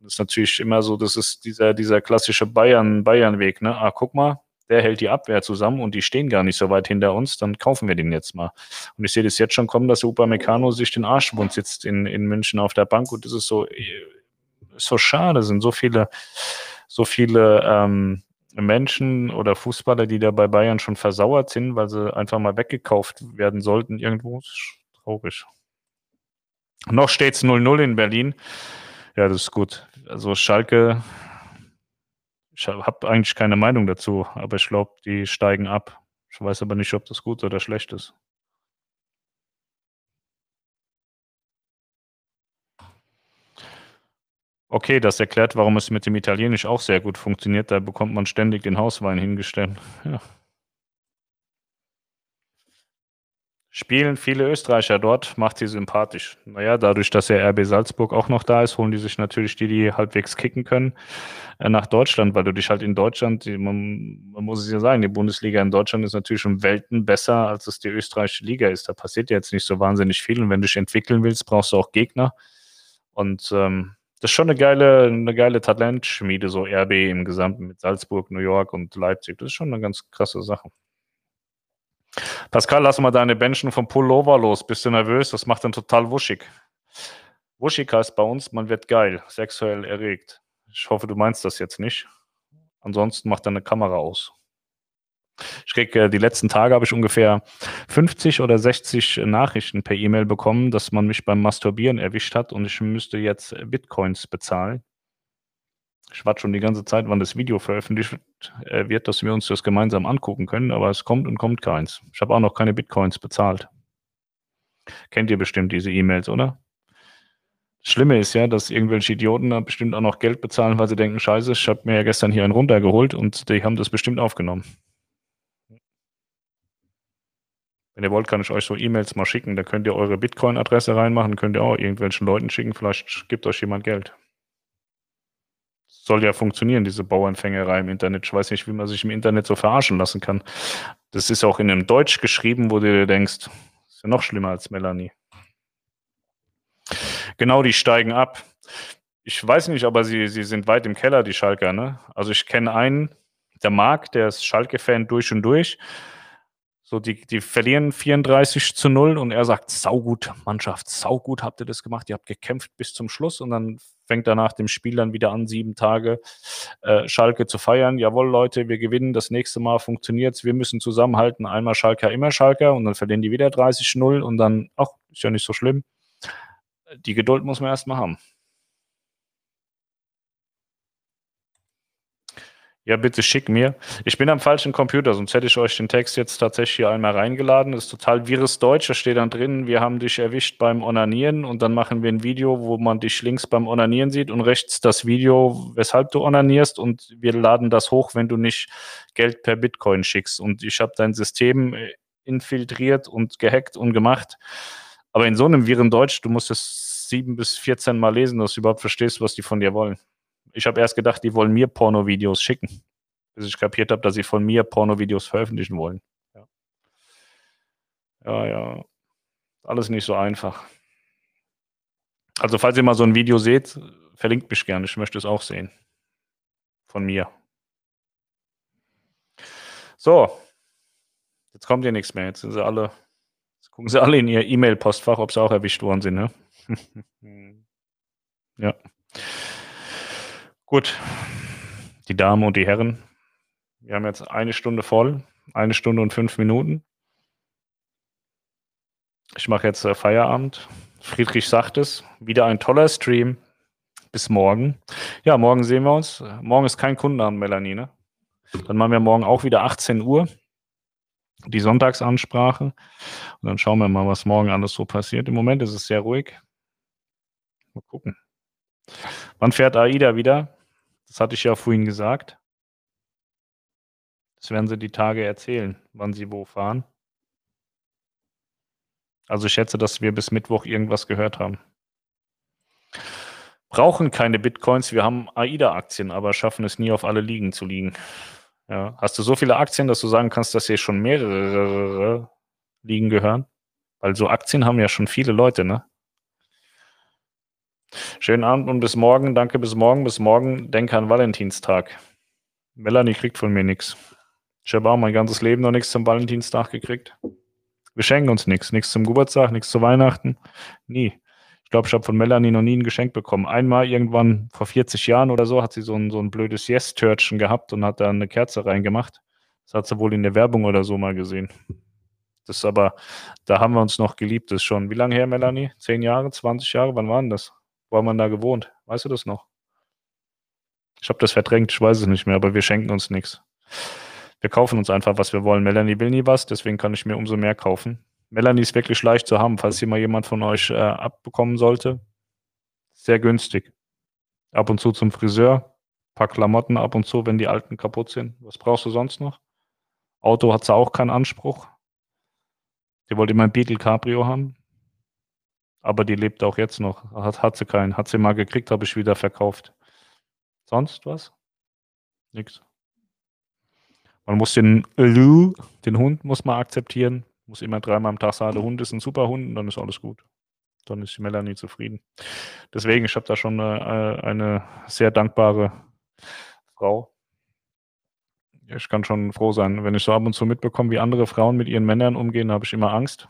Das ist natürlich immer so, das ist dieser, dieser klassische Bayern, Bayern-Weg, ne? Ah, guck mal, der hält die Abwehr zusammen und die stehen gar nicht so weit hinter uns, dann kaufen wir den jetzt mal. Und ich sehe das jetzt schon kommen, dass der Upamecano sich den Arsch wund sitzt in, in München auf der Bank und das ist so, so schade, sind so viele, so viele ähm, Menschen oder Fußballer, die da bei Bayern schon versauert sind, weil sie einfach mal weggekauft werden sollten irgendwo. Traurig. Noch steht es 0-0 in Berlin. Ja, das ist gut. Also Schalke ich habe eigentlich keine Meinung dazu, aber ich glaube, die steigen ab. Ich weiß aber nicht, ob das gut oder schlecht ist. Okay, das erklärt, warum es mit dem Italienisch auch sehr gut funktioniert. Da bekommt man ständig den Hauswein hingestellt. Ja. Spielen viele Österreicher dort, macht sie sympathisch. Naja, dadurch, dass ja RB Salzburg auch noch da ist, holen die sich natürlich die, die halbwegs kicken können, äh, nach Deutschland, weil du dich halt in Deutschland, man, man, muss es ja sagen, die Bundesliga in Deutschland ist natürlich um Welten besser, als es die österreichische Liga ist. Da passiert jetzt nicht so wahnsinnig viel und wenn du dich entwickeln willst, brauchst du auch Gegner. Und ähm, das ist schon eine geile, eine geile Talentschmiede, so RB im Gesamten mit Salzburg, New York und Leipzig. Das ist schon eine ganz krasse Sache. Pascal, lass mal deine Benchen vom Pullover los. Bist du nervös? Das macht dann total wuschig. Wuschig heißt bei uns, man wird geil, sexuell erregt. Ich hoffe, du meinst das jetzt nicht. Ansonsten macht deine Kamera aus. Ich kriege äh, die letzten Tage habe ich ungefähr 50 oder 60 Nachrichten per E-Mail bekommen, dass man mich beim Masturbieren erwischt hat und ich müsste jetzt Bitcoins bezahlen. Ich warte schon die ganze Zeit, wann das Video veröffentlicht äh, wird, dass wir uns das gemeinsam angucken können, aber es kommt und kommt keins. Ich habe auch noch keine Bitcoins bezahlt. Kennt ihr bestimmt diese E-Mails, oder? Das Schlimme ist ja, dass irgendwelche Idioten da bestimmt auch noch Geld bezahlen, weil sie denken, scheiße, ich habe mir ja gestern hier einen runtergeholt und die haben das bestimmt aufgenommen. Wenn ihr wollt, kann ich euch so E-Mails mal schicken. Da könnt ihr eure Bitcoin-Adresse reinmachen, könnt ihr auch irgendwelchen Leuten schicken. Vielleicht gibt euch jemand Geld soll ja funktionieren, diese Bauernfängerei im Internet. Ich weiß nicht, wie man sich im Internet so verarschen lassen kann. Das ist auch in einem Deutsch geschrieben, wo du dir denkst, ist ja noch schlimmer als Melanie. Genau, die steigen ab. Ich weiß nicht, aber sie, sie sind weit im Keller, die Schalker. Ne? Also ich kenne einen, der Marc, der ist Schalke-Fan durch und durch. So, die, die verlieren 34 zu 0 und er sagt, saugut, Mannschaft, saugut habt ihr das gemacht, ihr habt gekämpft bis zum Schluss und dann fängt er nach dem Spiel dann wieder an, sieben Tage äh, Schalke zu feiern. Jawohl, Leute, wir gewinnen, das nächste Mal funktioniert's, wir müssen zusammenhalten, einmal Schalker, immer Schalker und dann verlieren die wieder 30-0 und dann, ach, ist ja nicht so schlimm. Die Geduld muss man erstmal haben. Ja, bitte schick mir. Ich bin am falschen Computer, sonst hätte ich euch den Text jetzt tatsächlich hier einmal reingeladen. Das ist total virus Deutsch. Da steht dann drin, wir haben dich erwischt beim Onanieren und dann machen wir ein Video, wo man dich links beim Onanieren sieht und rechts das Video, weshalb du onanierst und wir laden das hoch, wenn du nicht Geld per Bitcoin schickst. Und ich habe dein System äh, infiltriert und gehackt und gemacht. Aber in so einem Viren Deutsch, du musst es sieben bis 14 Mal lesen, dass du überhaupt verstehst, was die von dir wollen. Ich habe erst gedacht, die wollen mir Porno-Videos schicken, bis ich kapiert habe, dass sie von mir Porno-Videos veröffentlichen wollen. Ja. ja, ja. Alles nicht so einfach. Also, falls ihr mal so ein Video seht, verlinkt mich gerne. Ich möchte es auch sehen. Von mir. So. Jetzt kommt ja nichts mehr. Jetzt sind sie alle. Jetzt gucken sie alle in ihr E-Mail-Postfach, ob sie auch erwischt worden sind, ne? ja. Gut, die Damen und die Herren, wir haben jetzt eine Stunde voll, eine Stunde und fünf Minuten. Ich mache jetzt äh, Feierabend. Friedrich sagt es, wieder ein toller Stream. Bis morgen. Ja, morgen sehen wir uns. Morgen ist kein Kundenabend, Melanie, ne? Dann machen wir morgen auch wieder 18 Uhr die Sonntagsansprache. Und dann schauen wir mal, was morgen alles so passiert. Im Moment ist es sehr ruhig. Mal gucken. Wann fährt AIDA wieder? Das hatte ich ja vorhin gesagt. Das werden sie die Tage erzählen, wann sie wo fahren. Also ich schätze, dass wir bis Mittwoch irgendwas gehört haben. Brauchen keine Bitcoins, wir haben AIDA-Aktien, aber schaffen es nie auf alle Ligen zu liegen. Ja. Hast du so viele Aktien, dass du sagen kannst, dass hier schon mehrere Ligen gehören? Weil so Aktien haben ja schon viele Leute, ne? Schönen Abend und bis morgen. Danke, bis morgen. Bis morgen. Denke an Valentinstag. Melanie kriegt von mir nichts. Ich habe auch mein ganzes Leben noch nichts zum Valentinstag gekriegt. Wir schenken uns nichts. Nichts zum Geburtstag, nichts zu Weihnachten. Nie. Ich glaube, ich habe von Melanie noch nie ein Geschenk bekommen. Einmal irgendwann vor 40 Jahren oder so hat sie so ein, so ein blödes Yes-Törtchen gehabt und hat da eine Kerze reingemacht. Das hat sie wohl in der Werbung oder so mal gesehen. Das ist aber, da haben wir uns noch geliebt. Das ist schon, wie lange her, Melanie? Zehn Jahre, 20 Jahre? Wann waren das? Wo haben wir da gewohnt? Weißt du das noch? Ich habe das verdrängt, ich weiß es nicht mehr, aber wir schenken uns nichts. Wir kaufen uns einfach, was wir wollen. Melanie will nie was, deswegen kann ich mir umso mehr kaufen. Melanie ist wirklich leicht zu haben, falls sie mal jemand von euch äh, abbekommen sollte. Sehr günstig. Ab und zu zum Friseur, paar Klamotten ab und zu, wenn die alten kaputt sind. Was brauchst du sonst noch? Auto hat sie auch keinen Anspruch. Die wollte immer ein Beetle Cabrio haben. Aber die lebt auch jetzt noch. Hat, hat sie keinen. Hat sie mal gekriegt, habe ich wieder verkauft. Sonst was? Nix. Man muss den Lou, den Hund muss man akzeptieren. Muss immer dreimal am Tag sagen, der Hund ist ein super Hund und dann ist alles gut. Dann ist Melanie zufrieden. Deswegen, ich habe da schon eine, eine sehr dankbare Frau. Ich kann schon froh sein. Wenn ich so ab und zu mitbekomme, wie andere Frauen mit ihren Männern umgehen, habe ich immer Angst.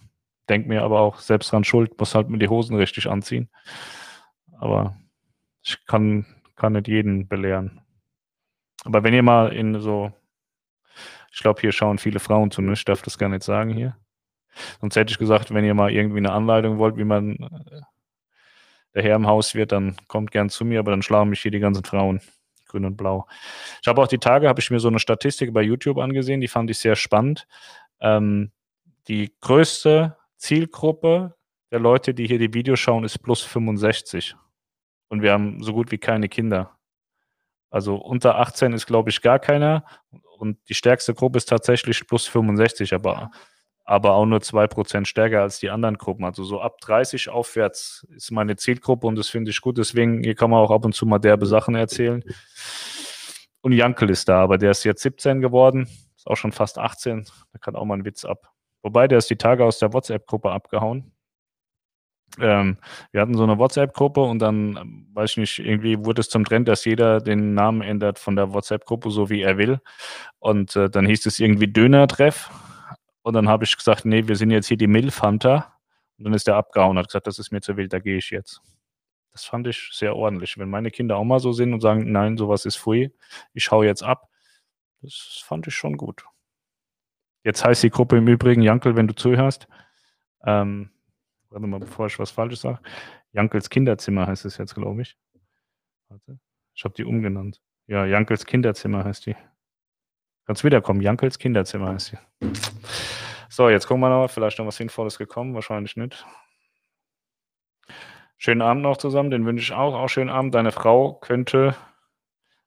Denk mir aber auch selbst dran schuld, muss halt mir die Hosen richtig anziehen. Aber ich kann, kann nicht jeden belehren. Aber wenn ihr mal in so, ich glaube, hier schauen viele Frauen zu, ne? ich darf das gar nicht sagen hier. Sonst hätte ich gesagt, wenn ihr mal irgendwie eine Anleitung wollt, wie man äh, der Herr im Haus wird, dann kommt gern zu mir, aber dann schlagen mich hier die ganzen Frauen, grün und blau. Ich habe auch die Tage, habe ich mir so eine Statistik bei YouTube angesehen, die fand ich sehr spannend. Ähm, die größte Zielgruppe der Leute, die hier die Videos schauen, ist plus 65. Und wir haben so gut wie keine Kinder. Also unter 18 ist, glaube ich, gar keiner. Und die stärkste Gruppe ist tatsächlich plus 65, aber aber auch nur 2% stärker als die anderen Gruppen. Also so ab 30 aufwärts ist meine Zielgruppe und das finde ich gut. Deswegen, hier kann man auch ab und zu mal derbe Sachen erzählen. Und Jankel ist da, aber der ist jetzt 17 geworden, ist auch schon fast 18, da kann auch mal ein Witz ab. Wobei, der ist die Tage aus der WhatsApp-Gruppe abgehauen. Ähm, wir hatten so eine WhatsApp-Gruppe und dann, weiß ich nicht, irgendwie wurde es zum Trend, dass jeder den Namen ändert von der WhatsApp-Gruppe, so wie er will. Und äh, dann hieß es irgendwie Döner-Treff und dann habe ich gesagt, nee, wir sind jetzt hier die Milf-Hunter. Und dann ist der abgehauen und hat gesagt, das ist mir zu wild, da gehe ich jetzt. Das fand ich sehr ordentlich. Wenn meine Kinder auch mal so sind und sagen, nein, sowas ist free, ich hau jetzt ab, das fand ich schon gut. Jetzt heißt die Gruppe im Übrigen, Jankel, wenn du zuhörst, ähm, warte mal, bevor ich was Falsches sage, Jankels Kinderzimmer heißt es jetzt, glaube ich. Warte, ich habe die umgenannt. Ja, Jankels Kinderzimmer heißt die. Kannst wiederkommen. Jankels Kinderzimmer heißt sie. So, jetzt gucken wir noch, vielleicht noch was Sinnvolles gekommen, wahrscheinlich nicht. Schönen Abend noch zusammen, den wünsche ich auch. Auch schönen Abend. Deine Frau könnte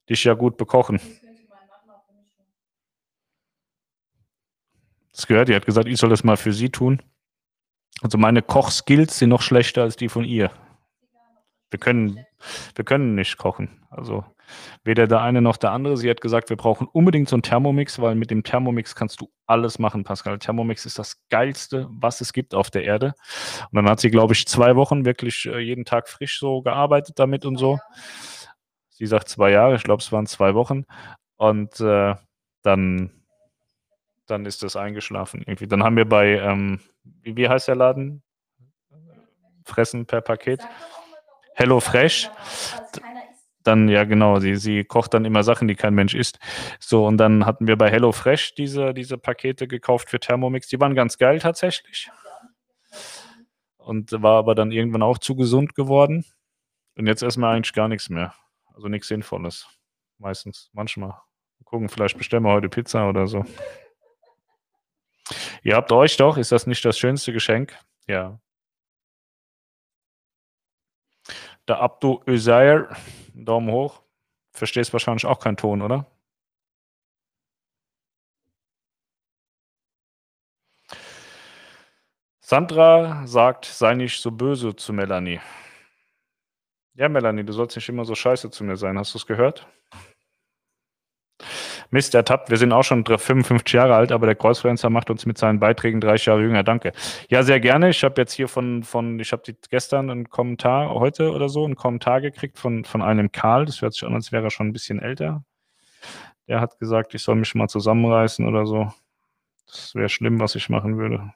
dich ja gut bekochen. Das gehört, die hat gesagt, ich soll das mal für sie tun. Also meine Kochskills sind noch schlechter als die von ihr. Wir können, wir können nicht kochen. Also weder der eine noch der andere. Sie hat gesagt, wir brauchen unbedingt so einen Thermomix, weil mit dem Thermomix kannst du alles machen, Pascal. Thermomix ist das Geilste, was es gibt auf der Erde. Und dann hat sie, glaube ich, zwei Wochen wirklich äh, jeden Tag frisch so gearbeitet damit und so. Sie sagt zwei Jahre, ich glaube, es waren zwei Wochen. Und äh, dann, dann ist das eingeschlafen irgendwie. Dann haben wir bei, ähm, wie, wie heißt der Laden? Fressen per Paket. Hello Fresh dann, ja genau, sie, sie kocht dann immer Sachen, die kein Mensch isst. So, und dann hatten wir bei HelloFresh diese, diese Pakete gekauft für Thermomix. Die waren ganz geil tatsächlich. Und war aber dann irgendwann auch zu gesund geworden. Und jetzt essen wir eigentlich gar nichts mehr. Also nichts Sinnvolles. Meistens, manchmal. Mal gucken, vielleicht bestellen wir heute Pizza oder so. Ihr habt euch doch, ist das nicht das schönste Geschenk? Ja. Der Abdu Özair, Daumen hoch. Verstehst wahrscheinlich auch keinen Ton, oder? Sandra sagt, sei nicht so böse zu Melanie. Ja, Melanie, du sollst nicht immer so scheiße zu mir sein. Hast du es gehört? Mist, ertappt. Wir sind auch schon 55 Jahre alt, aber der Kreuzfluencer macht uns mit seinen Beiträgen 30 Jahre jünger. Danke. Ja, sehr gerne. Ich habe jetzt hier von, von ich habe gestern einen Kommentar, heute oder so, einen Kommentar gekriegt von, von einem Karl. Das hört sich an, als wäre er schon ein bisschen älter. Der hat gesagt, ich soll mich mal zusammenreißen oder so. Das wäre schlimm, was ich machen würde.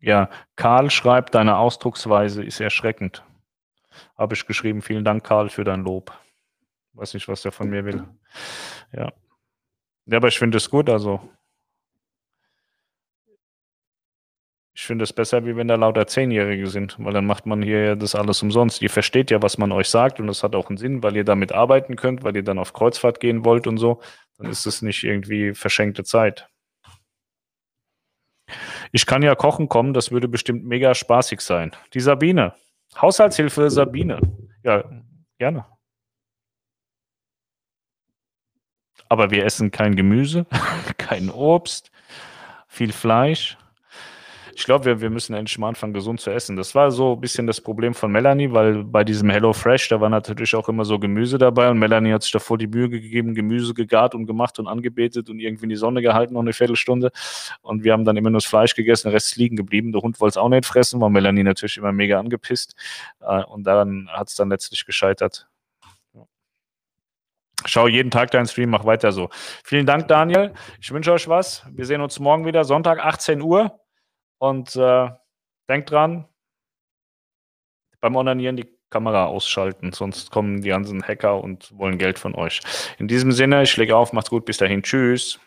Ja, Karl schreibt, deine Ausdrucksweise ist erschreckend. Habe ich geschrieben. Vielen Dank, Karl, für dein Lob. Weiß nicht, was der von mir will. Ja. Ja, aber ich finde es gut, also. Ich finde es besser, wie wenn da lauter Zehnjährige sind, weil dann macht man hier das alles umsonst. Ihr versteht ja, was man euch sagt und das hat auch einen Sinn, weil ihr damit arbeiten könnt, weil ihr dann auf Kreuzfahrt gehen wollt und so. Dann ist es nicht irgendwie verschenkte Zeit. Ich kann ja kochen kommen, das würde bestimmt mega spaßig sein. Die Sabine. Haushaltshilfe Sabine. Ja, gerne. Aber wir essen kein Gemüse, kein Obst, viel Fleisch. Ich glaube, wir, wir müssen endlich mal anfangen, gesund zu essen. Das war so ein bisschen das Problem von Melanie, weil bei diesem Hello Fresh, da war natürlich auch immer so Gemüse dabei und Melanie hat sich davor die Mühe gegeben, Gemüse gegart und gemacht und angebetet und irgendwie in die Sonne gehalten noch eine Viertelstunde. Und wir haben dann immer nur das Fleisch gegessen, der Rest ist liegen geblieben. Der Hund wollte es auch nicht fressen, war Melanie natürlich immer mega angepisst. Äh, und daran hat es dann letztlich gescheitert. Schau jeden Tag deinen Stream, mach weiter so. Vielen Dank, Daniel. Ich wünsche euch was. Wir sehen uns morgen wieder, Sonntag, 18 Uhr. Und äh, denkt dran, beim Onanieren die Kamera ausschalten, sonst kommen die ganzen Hacker und wollen Geld von euch. In diesem Sinne, ich lege auf, macht's gut, bis dahin, tschüss.